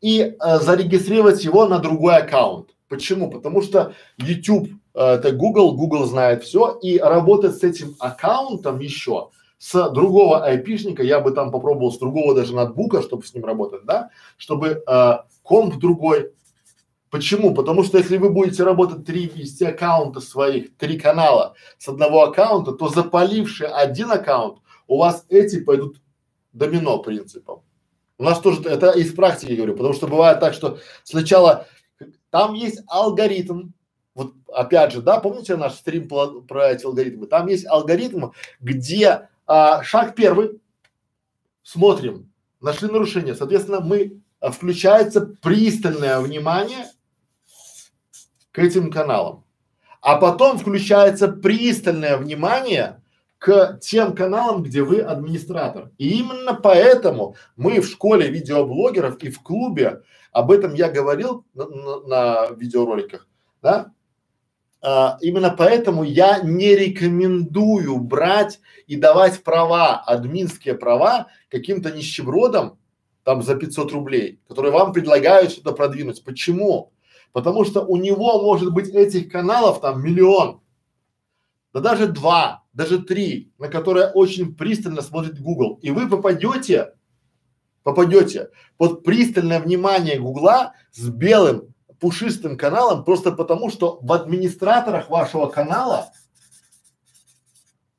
и э, зарегистрировать его на другой аккаунт. Почему? Потому что YouTube э, это Google, Google знает все, и работать с этим аккаунтом еще с другого айпишника, я бы там попробовал с другого даже ноутбука, чтобы с ним работать, да, чтобы э, комп другой. Почему? Потому что если вы будете работать три вести аккаунта своих, три канала с одного аккаунта, то запаливший один аккаунт, у вас эти пойдут домино принципом. У нас тоже это из практики говорю, потому что бывает так, что сначала там есть алгоритм, вот опять же, да, помните наш стрим про, эти алгоритмы? Там есть алгоритм, где а, шаг первый, смотрим, нашли нарушение, соответственно, мы а, включается пристальное внимание к этим каналам, а потом включается пристальное внимание к тем каналам, где вы администратор. И именно поэтому мы в школе видеоблогеров и в клубе, об этом я говорил на, на, на видеороликах, да, а, именно поэтому я не рекомендую брать и давать права, админские права каким-то нищебродам там за 500 рублей, которые вам предлагают что-то продвинуть. Почему? Потому что у него может быть этих каналов там миллион, да даже два, даже три, на которые очень пристально смотрит Google. И вы попадете, попадете под пристальное внимание Гугла с белым пушистым каналом просто потому, что в администраторах вашего канала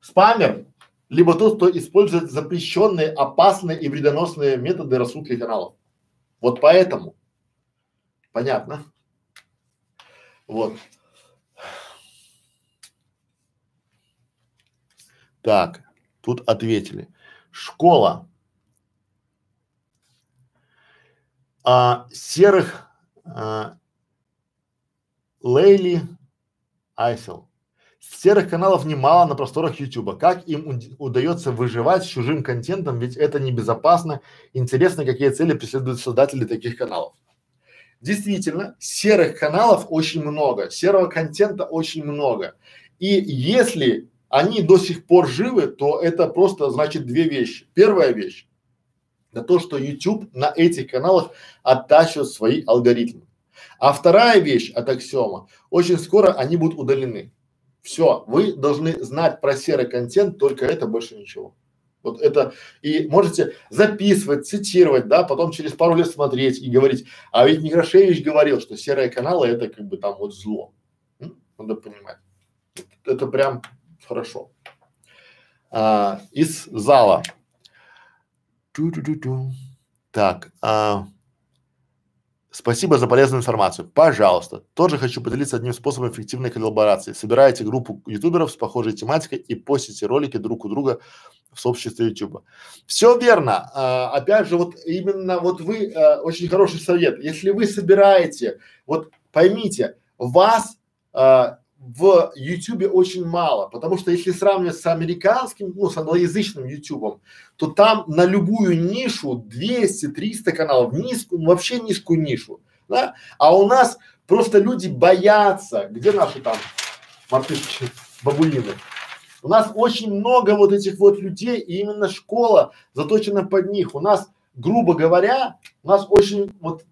спамер, либо тот, кто использует запрещенные, опасные и вредоносные методы рассудки каналов. Вот поэтому. Понятно? Вот. Так, тут ответили. Школа. А, серых а, Лейли Айфел. Серых каналов немало на просторах Ютуба. Как им удается выживать с чужим контентом, ведь это небезопасно. Интересно, какие цели преследуют создатели таких каналов. Действительно, серых каналов очень много, серого контента очень много. И если они до сих пор живы, то это просто значит две вещи. Первая вещь – это то, что YouTube на этих каналах оттачивает свои алгоритмы. А вторая вещь от аксиома, очень скоро они будут удалены. Все, вы должны знать про серый контент, только это больше ничего. Вот это и можете записывать, цитировать, да, потом через пару лет смотреть и говорить, а ведь Некрашевич говорил, что серые каналы это как бы там вот зло. М? Надо понимать. Это прям хорошо. А, из зала. Ту-ту-ту-ту. Так, а, Спасибо за полезную информацию. Пожалуйста. Тоже хочу поделиться одним способом эффективной коллаборации. Собираете группу ютуберов с похожей тематикой и постите ролики друг у друга в сообществе ютуба. Все верно. А, опять же, вот именно вот вы, а, очень хороший совет. Если вы собираете, вот поймите, вас а, в YouTube очень мало, потому что если сравнивать с американским, ну, с англоязычным YouTube, то там на любую нишу 200-300 каналов, низкую, вообще низкую нишу, да? А у нас просто люди боятся, где наши там мартышки, бабулины? У нас очень много вот этих вот людей, и именно школа заточена под них. У нас, грубо говоря, у нас очень вот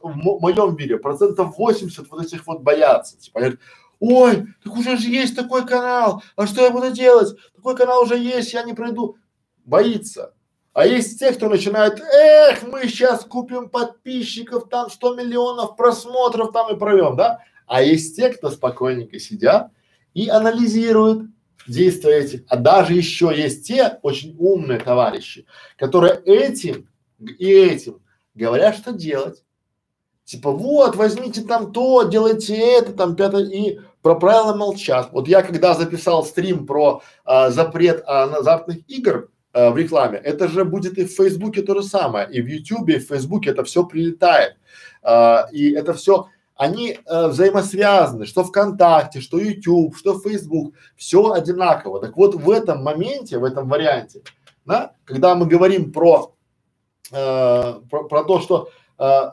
в моем мире процентов 80 вот этих вот боятся. Типа, говорят, Ой, так уже же есть такой канал, а что я буду делать? Такой канал уже есть, я не пройду. Боится. А есть те, кто начинает, эх, мы сейчас купим подписчиков, там 100 миллионов просмотров там и провем, да? А есть те, кто спокойненько сидят и анализируют действия этих. А даже еще есть те очень умные товарищи, которые этим и этим говорят, что делать. Типа, вот, возьмите там то, делайте это, там пятое, и про правила молчат. Вот я когда записал стрим про а, запрет а, азартных игр а, в рекламе, это же будет и в Фейсбуке то же самое, и в Ютубе, и в Фейсбуке это все прилетает. А, и это все, они а, взаимосвязаны, что ВКонтакте, что YouTube, что Facebook, все одинаково. Так вот в этом моменте, в этом варианте, да, когда мы говорим про, э, про, про то, что э,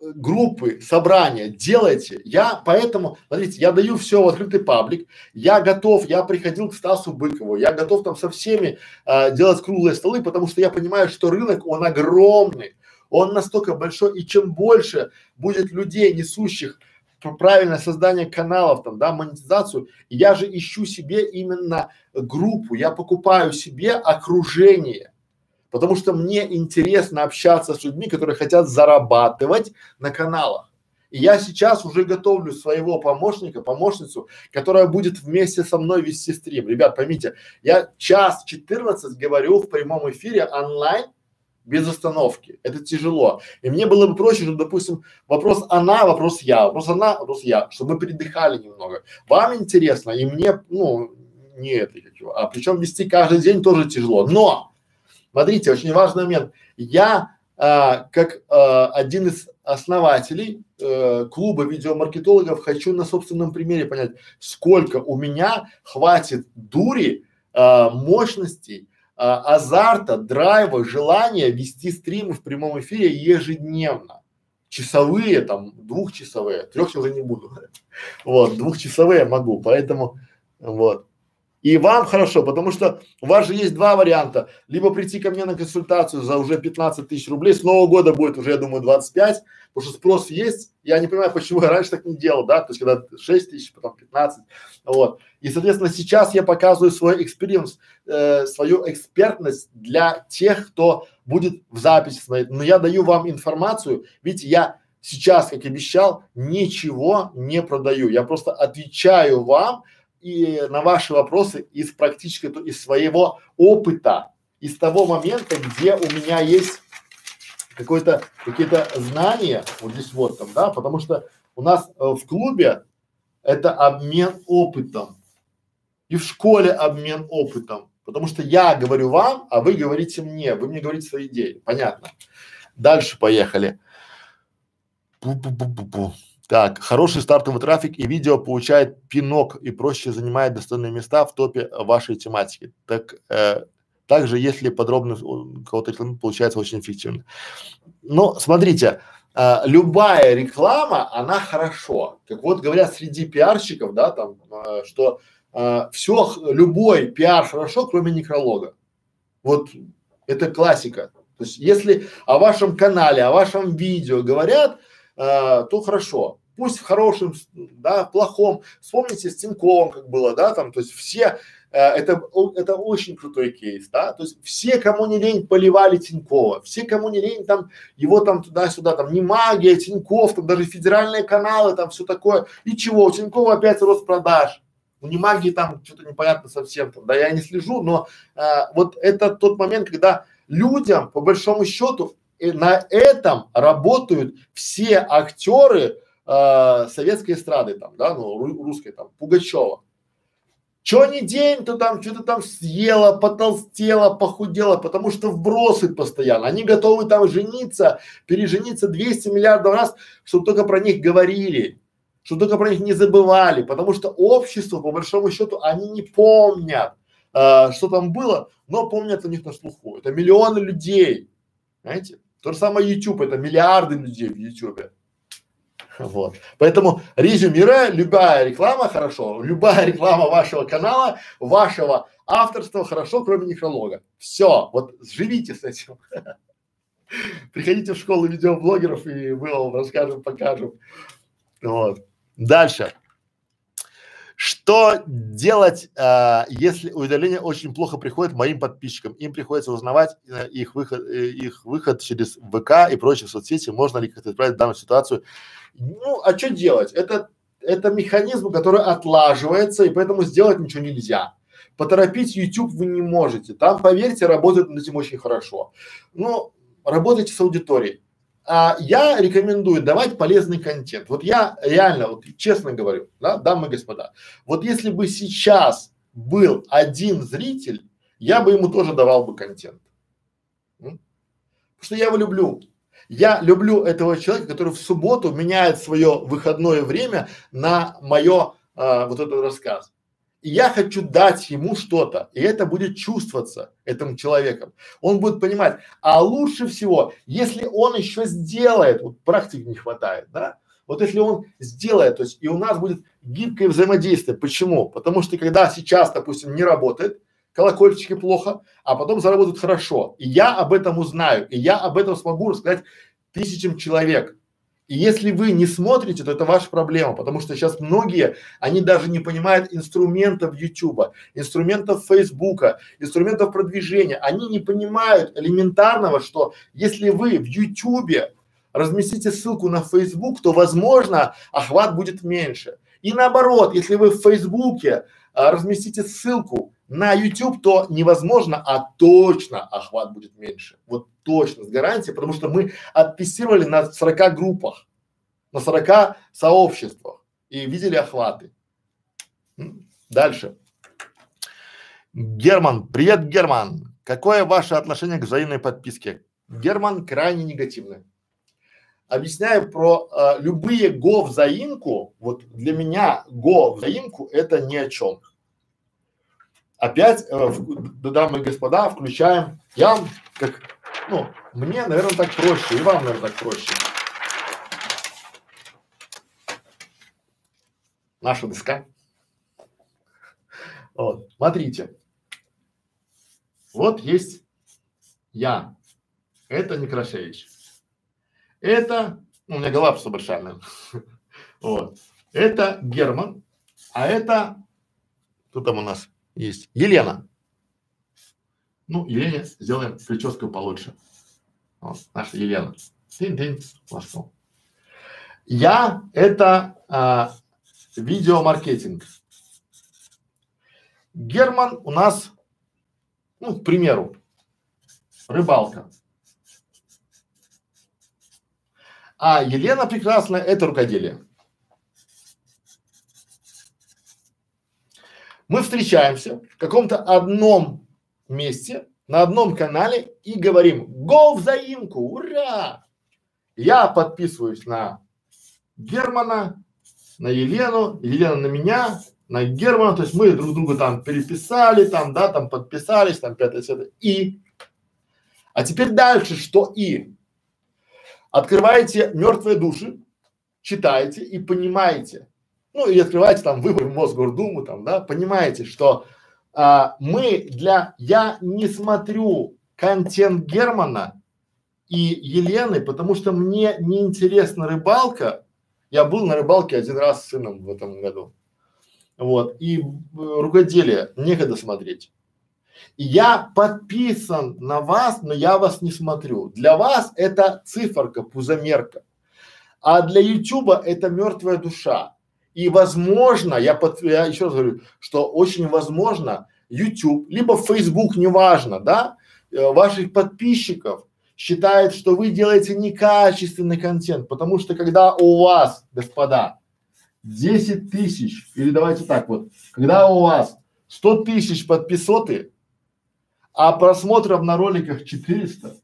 группы, собрания, делайте. Я поэтому, смотрите, я даю все в открытый паблик, я готов, я приходил к Стасу Быкову, я готов там со всеми а, делать круглые столы, потому что я понимаю, что рынок, он огромный, он настолько большой, и чем больше будет людей, несущих правильное создание каналов, там, да, монетизацию, я же ищу себе именно группу, я покупаю себе окружение потому что мне интересно общаться с людьми, которые хотят зарабатывать на каналах. И я сейчас уже готовлю своего помощника, помощницу, которая будет вместе со мной вести стрим. Ребят, поймите, я час 14 говорю в прямом эфире онлайн без остановки. Это тяжело. И мне было бы проще, что, допустим, вопрос она, вопрос я, вопрос она, вопрос я, чтобы мы передыхали немного. Вам интересно, и мне, ну, не это, а причем вести каждый день тоже тяжело. Но Смотрите, очень важный момент. Я а, как а, один из основателей э, клуба видеомаркетологов хочу на собственном примере понять, сколько у меня хватит дури, э, мощностей, э, азарта, драйва, желания вести стримы в прямом эфире ежедневно. Часовые, там, двухчасовые, трех уже не буду. Вот, двухчасовые могу, поэтому вот. И вам хорошо, потому что у вас же есть два варианта. Либо прийти ко мне на консультацию за уже 15 тысяч рублей, с Нового года будет уже, я думаю, 25, потому что спрос есть. Я не понимаю, почему я раньше так не делал, да, то есть когда 6 тысяч, потом 15, вот. И, соответственно, сейчас я показываю свой experience, э, свою экспертность для тех, кто будет в записи смотреть. Но я даю вам информацию, видите, я сейчас, как обещал, ничего не продаю. Я просто отвечаю вам, и на ваши вопросы из практически из своего опыта, из того момента, где у меня есть какое-то какие-то знания, вот здесь вот там, да, потому что у нас э, в клубе это обмен опытом и в школе обмен опытом, потому что я говорю вам, а вы говорите мне, вы мне говорите свои идеи, понятно? Дальше поехали. Пу-пу-пу-пу-пу. Так, хороший стартовый трафик и видео получает пинок и проще занимает достойные места в топе вашей тематики. Так, э, также, если подробно кого-то рекламирует, получается очень эффективно. Но смотрите, э, любая реклама, она хорошо. Как вот говорят среди пиарщиков, да, там, э, что э, все, любой пиар хорошо, кроме некролога. Вот это классика. То есть, если о вашем канале, о вашем видео говорят, э, то хорошо. Пусть в хорошем, да, в плохом. Вспомните с Тиньковым, как было, да, там, то есть все, э, это, это очень крутой кейс, да, то есть все, кому не лень, поливали Тинькова, все, кому не лень, там, его там туда-сюда, там, не магия, Тиньков, там, даже федеральные каналы, там, все такое. И чего, у Тинькова опять рост продаж. У Немагии там что-то непонятно совсем, там, да, я не слежу, но э, вот это тот момент, когда людям, по большому счету, и на этом работают все актеры э, советской эстрады там, да, ну, русской там, Пугачева. Чё ни день, то там что-то там съела, потолстела, похудела, потому что вбросы постоянно. Они готовы там жениться, пережениться 200 миллиардов раз, чтобы только про них говорили, чтобы только про них не забывали, потому что общество, по большому счету, они не помнят, э, что там было, но помнят у них на слуху. Это миллионы людей, знаете? То же самое YouTube, это миллиарды людей в YouTube. Вот. Поэтому резюмируя, любая реклама хорошо, любая реклама вашего канала, вашего авторства хорошо, кроме некролога. Все, вот живите с этим. [laughs] Приходите в школу видеоблогеров и мы вам расскажем, покажем. Вот. Дальше. Что делать, э, если уведомления очень плохо приходят моим подписчикам? Им приходится узнавать э, их выход, э, их выход через ВК и прочие соцсети. Можно ли как-то исправить данную ситуацию? Ну, а что делать? Это, это механизм, который отлаживается, и поэтому сделать ничего нельзя. Поторопить YouTube вы не можете. Там, поверьте, работают над этим очень хорошо. Ну, работайте с аудиторией а, я рекомендую давать полезный контент. Вот я реально, вот честно говорю, да, дамы и господа, вот если бы сейчас был один зритель, я бы ему тоже давал бы контент. Потому что я его люблю. Я люблю этого человека, который в субботу меняет свое выходное время на мое а, вот этот рассказ. И я хочу дать ему что-то, и это будет чувствоваться этим человеком. Он будет понимать, а лучше всего, если он еще сделает, вот практики не хватает, да, вот если он сделает, то есть и у нас будет гибкое взаимодействие. Почему? Потому что когда сейчас, допустим, не работает, колокольчики плохо, а потом заработают хорошо. И я об этом узнаю, и я об этом смогу рассказать тысячам человек. И если вы не смотрите, то это ваша проблема, потому что сейчас многие, они даже не понимают инструментов Ютуба, инструментов Фейсбука, инструментов продвижения. Они не понимают элементарного, что если вы в Ютубе разместите ссылку на Facebook, то, возможно, охват будет меньше. И наоборот, если вы в Фейсбуке а, разместите ссылку на YouTube, то невозможно, а точно охват будет меньше. Вот точно, с гарантией, потому что мы оттестировали на 40 группах, на 40 сообществах и видели охваты. Дальше. Герман, привет, Герман. Какое ваше отношение к взаимной подписке? Герман крайне негативное объясняю про э, любые го взаимку, вот для меня го взаимку это ни о чем. Опять, э, дамы и господа, включаем, я как, ну, мне, наверное, так проще, и вам, наверное, так проще. Наша доска. Вот, смотрите. Вот есть я. Это Некрашевич. Это, ну, у меня голова просто большая. [laughs] Вот. Это Герман, а это, кто там у нас есть? Елена. Ну, Елене сделаем прическу получше. Вот, наша Елена. День-день, вошел. Я это а, видеомаркетинг. Герман у нас, ну, к примеру, рыбалка. А Елена прекрасная – это рукоделие. Мы встречаемся в каком-то одном месте, на одном канале и говорим «Го взаимку! Ура!» Я подписываюсь на Германа, на Елену, Елена на меня, на Германа, то есть мы друг друга там переписали, там, да, там подписались, там пятое, пятое, и. А теперь дальше, что и? Открываете мертвые души, читаете и понимаете, ну и открываете там выбор в Мосгордуму, там, да, понимаете, что а, мы для, я не смотрю контент Германа и Елены, потому что мне не интересна рыбалка. Я был на рыбалке один раз с сыном в этом году. Вот. И э, рукоделие некогда смотреть. Я подписан на вас, но я вас не смотрю. Для вас это циферка, пузомерка. А для Ютуба это мертвая душа. И возможно, я, под, я еще раз говорю, что очень возможно YouTube, либо Facebook, неважно, да, э, ваших подписчиков считает, что вы делаете некачественный контент, потому что когда у вас, господа, 10 тысяч, или давайте так вот, когда у вас 100 тысяч подписоты, а просмотров на роликах 400,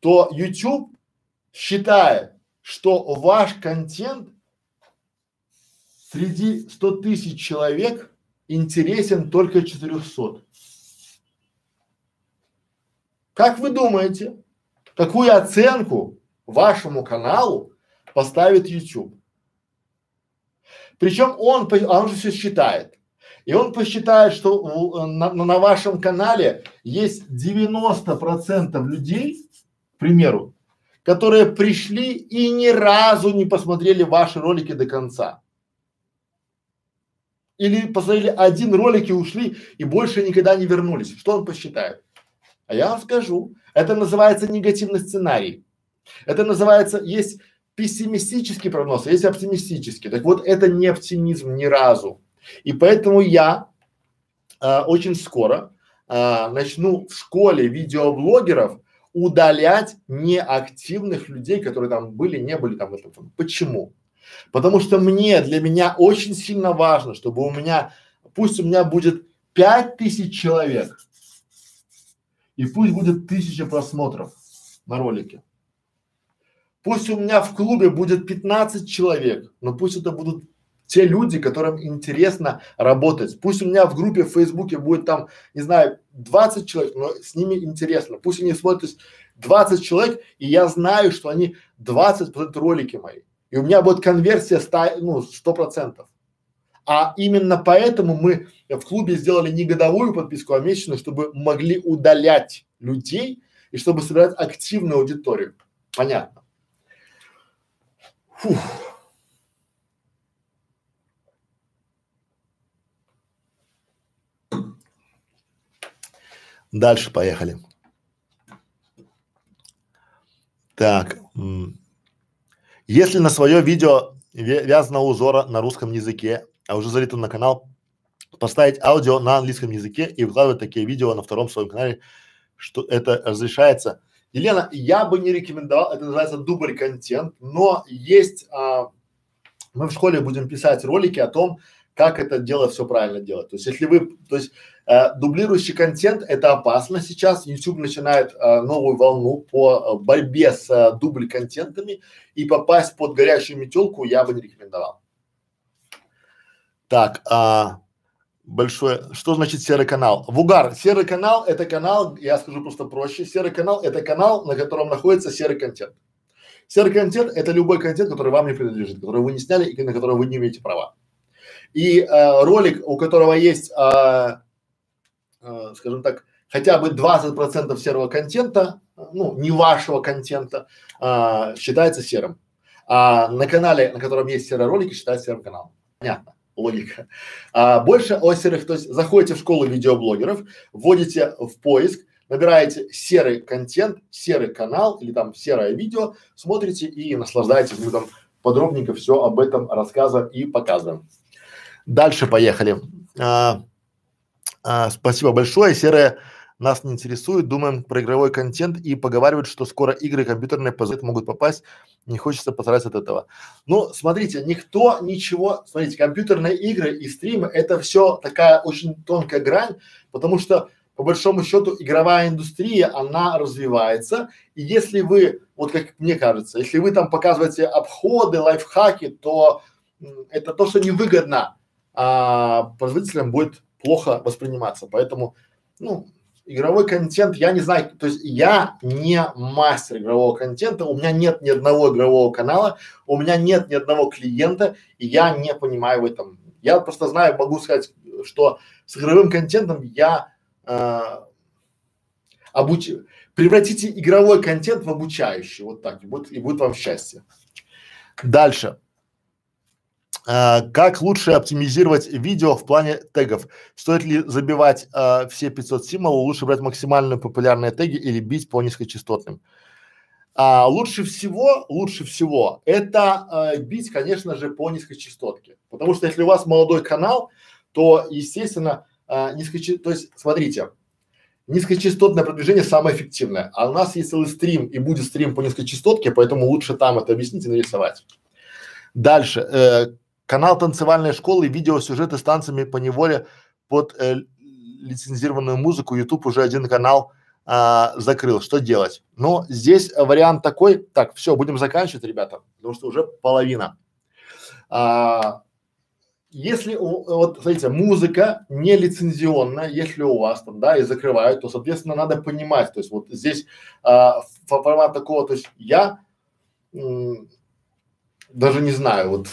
то YouTube считает, что ваш контент среди 100 тысяч человек интересен только 400. Как вы думаете, какую оценку вашему каналу поставит YouTube? Причем он, он же все считает. И он посчитает, что на, на вашем канале есть 90% людей, к примеру, которые пришли и ни разу не посмотрели ваши ролики до конца. Или посмотрели один ролик и ушли, и больше никогда не вернулись. Что он посчитает? А я вам скажу, это называется негативный сценарий. Это называется, есть пессимистический прогноз, а есть оптимистический. Так вот, это не оптимизм ни разу. И поэтому я а, очень скоро а, начну в школе видеоблогеров удалять неактивных людей, которые там были, не были там в этом. Почему? Потому что мне, для меня очень сильно важно, чтобы у меня, пусть у меня будет пять тысяч человек, и пусть будет тысяча просмотров на ролике. Пусть у меня в клубе будет 15 человек, но пусть это будут те люди, которым интересно работать. Пусть у меня в группе в Фейсбуке будет там, не знаю, 20 человек, но с ними интересно. Пусть они смотрят 20 человек, и я знаю, что они 20% ролики мои. И у меня будет конверсия 100, ну, 100%. А именно поэтому мы в клубе сделали не годовую подписку, а месячную, чтобы могли удалять людей и чтобы собирать активную аудиторию. Понятно. Фух. Дальше поехали. Так. Если на свое видео вязаного узора на русском языке, а уже залито на канал, поставить аудио на английском языке и выкладывать такие видео на втором своем канале, что это разрешается. Елена, я бы не рекомендовал, это называется дубль контент, но есть, а, мы в школе будем писать ролики о том, как это дело все правильно делать. То есть, если вы, то есть, э, дублирующий контент это опасно сейчас. YouTube начинает э, новую волну по э, борьбе с э, дубль контентами и попасть под горячую метелку я бы не рекомендовал. Так, а, большое, что значит серый канал? Вугар, серый канал это канал, я скажу просто проще, серый канал это канал, на котором находится серый контент. Серый контент это любой контент, который вам не принадлежит, который вы не сняли и на который вы не имеете права. И э, ролик, у которого есть, э, э, скажем так, хотя бы 20% серого контента, ну, не вашего контента, э, считается серым. А на канале, на котором есть серые ролики, считается серым каналом. Понятно логика. А, больше о серых, то есть заходите в школу видеоблогеров, вводите в поиск, набираете серый контент, серый канал или там серое видео, смотрите и наслаждаетесь. Мы там подробненько все об этом рассказываем и показываем. Дальше поехали. А, а, спасибо большое. Серая нас не интересует. Думаем про игровой контент и поговаривают, что скоро игры компьютерные по могут попасть. Не хочется постараться от этого. Ну, смотрите, никто ничего, смотрите, компьютерные игры и стримы это все такая очень тонкая грань, потому что по большому счету игровая индустрия, она развивается, и если вы, вот как мне кажется, если вы там показываете обходы, лайфхаки, то это то, что невыгодно а производителям будет плохо восприниматься. Поэтому, ну, игровой контент, я не знаю, то есть я не мастер игрового контента, у меня нет ни одного игрового канала, у меня нет ни одного клиента, и я не понимаю в этом. Я просто знаю, могу сказать, что с игровым контентом я э, обуч... превратите игровой контент в обучающий, вот так, и будет, и будет вам счастье. Дальше. А, как лучше оптимизировать видео в плане тегов? Стоит ли забивать а, все 500 символов, лучше брать максимально популярные теги или бить по низкочастотным? А, лучше всего, лучше всего это а, бить, конечно же, по низкочастотке. Потому что если у вас молодой канал, то, естественно, а, низкочастотный, то есть, смотрите, низкочастотное продвижение самое эффективное. А у нас есть целый стрим и будет стрим по низкочастотке, поэтому лучше там это объяснить и нарисовать. Дальше. Э, Канал танцевальной школы, видео, сюжеты с танцами по неволе под э, лицензированную музыку. YouTube уже один канал а, закрыл. Что делать? Ну, здесь вариант такой. Так, все, будем заканчивать, ребята, потому что уже половина. А, если вот, смотрите, музыка не лицензионная, если у вас там, да, и закрывают, то, соответственно, надо понимать, то есть вот здесь а, формат такого, то есть я м, даже не знаю, вот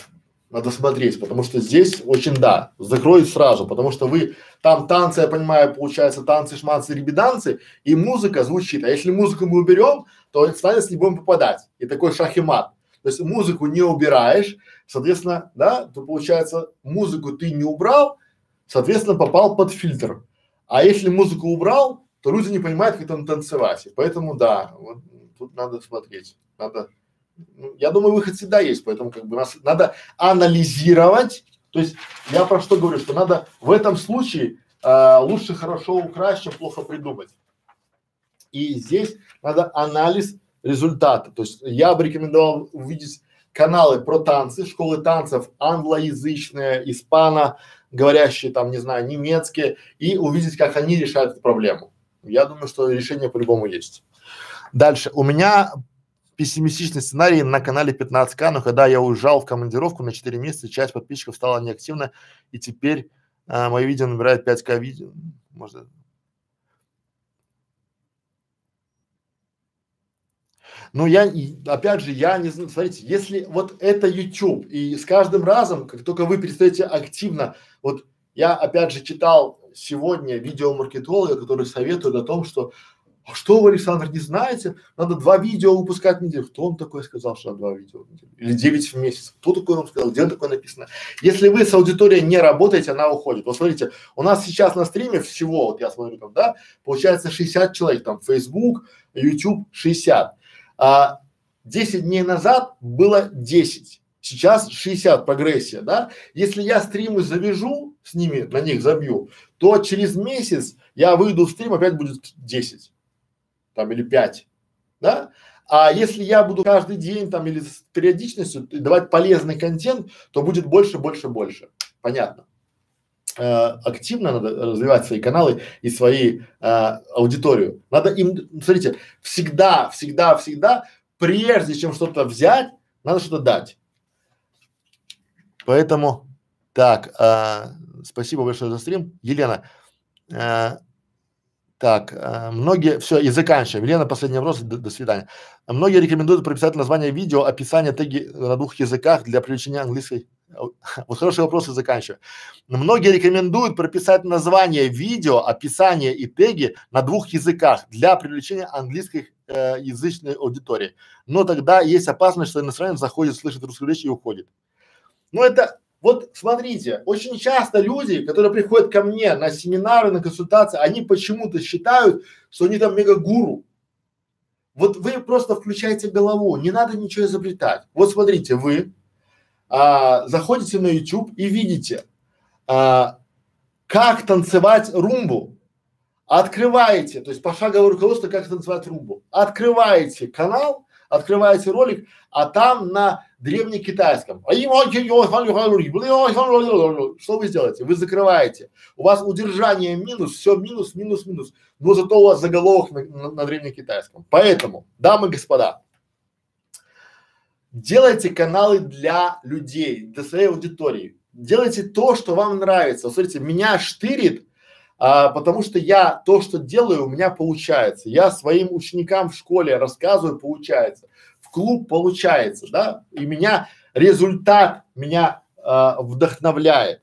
надо смотреть, потому что здесь очень да, закроют сразу, потому что вы там танцы, я понимаю, получается танцы, шманцы, ребеданцы, и музыка звучит. А если музыку мы уберем, то в танец не будем попадать. И такой шах и мат. То есть музыку не убираешь, соответственно, да, то получается музыку ты не убрал, соответственно, попал под фильтр. А если музыку убрал, то люди не понимают, как там танцевать. И поэтому да, вот тут надо смотреть, надо я думаю, выход всегда есть, поэтому как бы нас надо анализировать. То есть я про что говорю, что надо в этом случае э, лучше хорошо украсть, чем плохо придумать. И здесь надо анализ результата. То есть я бы рекомендовал увидеть каналы про танцы, школы танцев англоязычные, испано говорящие там, не знаю, немецкие, и увидеть, как они решают эту проблему. Я думаю, что решение по-любому есть. Дальше. У меня пессимистичный сценарий на канале 15к, но когда я уезжал в командировку на 4 месяца, часть подписчиков стала неактивна, и теперь а, мои видео набирают 5к видео. Может, Но я, опять же, я не знаю, смотрите, если вот это YouTube, и с каждым разом, как только вы перестаете активно, вот я опять же читал сегодня видео маркетолога, который советует о том, что а что вы, Александр, не знаете? Надо два видео выпускать в неделю. Кто он такой сказал, что два видео в неделю? Или девять в месяц? Кто такой вам сказал? Где такое написано? Если вы с аудиторией не работаете, она уходит. Вот смотрите, у нас сейчас на стриме всего, вот я смотрю там, да, получается 60 человек, там, Facebook, YouTube 60. А 10 дней назад было 10. Сейчас 60 прогрессия, да? Если я стримы завяжу с ними, на них забью, то через месяц я выйду в стрим, опять будет 10 там или 5, да? А если я буду каждый день там или с периодичностью давать полезный контент, то будет больше, больше, больше. Понятно. Э, активно надо развивать свои каналы и свои э, аудиторию. Надо им, смотрите, всегда, всегда, всегда, прежде чем что-то взять, надо что-то дать. Поэтому, так, э, спасибо большое за стрим, Елена. Э, так, э, многие, все, и заканчиваем. Елена, последний вопрос, до, до свидания. Многие рекомендуют прописать название видео, описание теги на двух языках для привлечения английской. [laughs] Вот хороший вопрос и заканчиваю. Многие рекомендуют прописать название видео, описание и теги на двух языках для привлечения английской э, язычной аудитории. Но тогда есть опасность, что иностранец заходит, слышит русскую речь и уходит. Ну это вот смотрите, очень часто люди, которые приходят ко мне на семинары, на консультации, они почему-то считают, что они там мега-гуру. Вот вы просто включаете голову, не надо ничего изобретать. Вот смотрите, вы а, заходите на YouTube и видите, а, как танцевать румбу. Открываете, то есть пошаговое руководство, как танцевать румбу. Открываете канал, открываете ролик, а там на древнекитайском. Что вы сделаете? Вы закрываете. У вас удержание минус, все минус, минус, минус. Но зато у вас заголовок на, на, на древнекитайском. Поэтому, дамы и господа, делайте каналы для людей, для своей аудитории. Делайте то, что вам нравится. смотрите, меня штырит, а, потому что я то, что делаю, у меня получается. Я своим ученикам в школе рассказываю, получается клуб получается, да, и меня результат меня э, вдохновляет.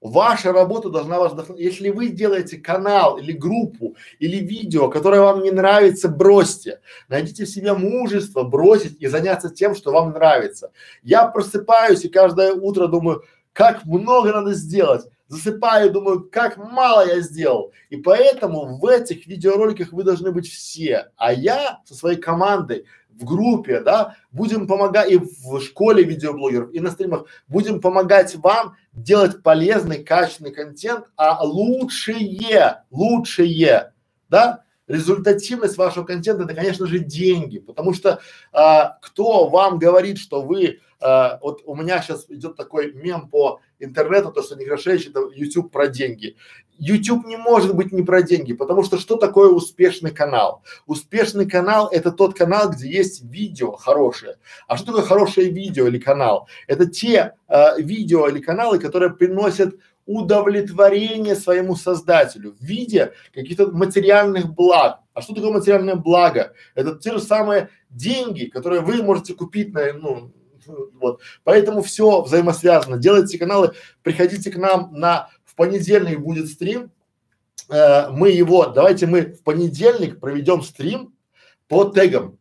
Ваша работа должна вас вдохновлять. Если вы делаете канал или группу или видео, которое вам не нравится, бросьте. Найдите в себе мужество бросить и заняться тем, что вам нравится. Я просыпаюсь и каждое утро думаю, как много надо сделать. Засыпаю, думаю, как мало я сделал. И поэтому в этих видеороликах вы должны быть все. А я со своей командой в группе, да, будем помогать и в школе видеоблогеров, и на стримах, будем помогать вам делать полезный, качественный контент, а лучшее, лучшее, да, результативность вашего контента это, конечно же, деньги, потому что а, кто вам говорит, что вы а, вот у меня сейчас идет такой мем по интернету, то, что не грошей, это YouTube про деньги. YouTube не может быть не про деньги, потому что что такое успешный канал? Успешный канал это тот канал, где есть видео хорошее. А что такое хорошее видео или канал? Это те э, видео или каналы, которые приносят удовлетворение своему создателю в виде каких-то материальных благ. А что такое материальное благо? Это те же самые деньги, которые вы можете купить на, ну, вот. Поэтому все взаимосвязано. Делайте каналы, приходите к нам на понедельник будет стрим. Э, мы его, давайте мы в понедельник проведем стрим по тегам.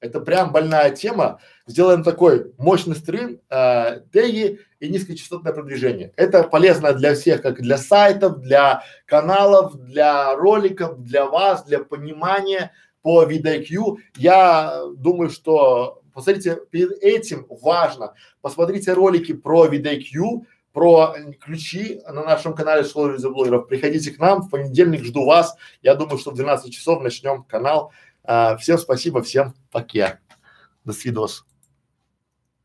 Это прям больная тема. Сделаем такой мощный стрим, э, теги и низкочастотное продвижение. Это полезно для всех, как для сайтов, для каналов, для роликов, для вас, для понимания по VidIQ. Я думаю, что Посмотрите, перед этим важно, посмотрите ролики про VidIQ, про ключи на нашем канале Школа видеоблогеров. Приходите к нам, в понедельник жду вас. Я думаю, что в 12 часов начнем канал. А, всем спасибо, всем пока. До свидос.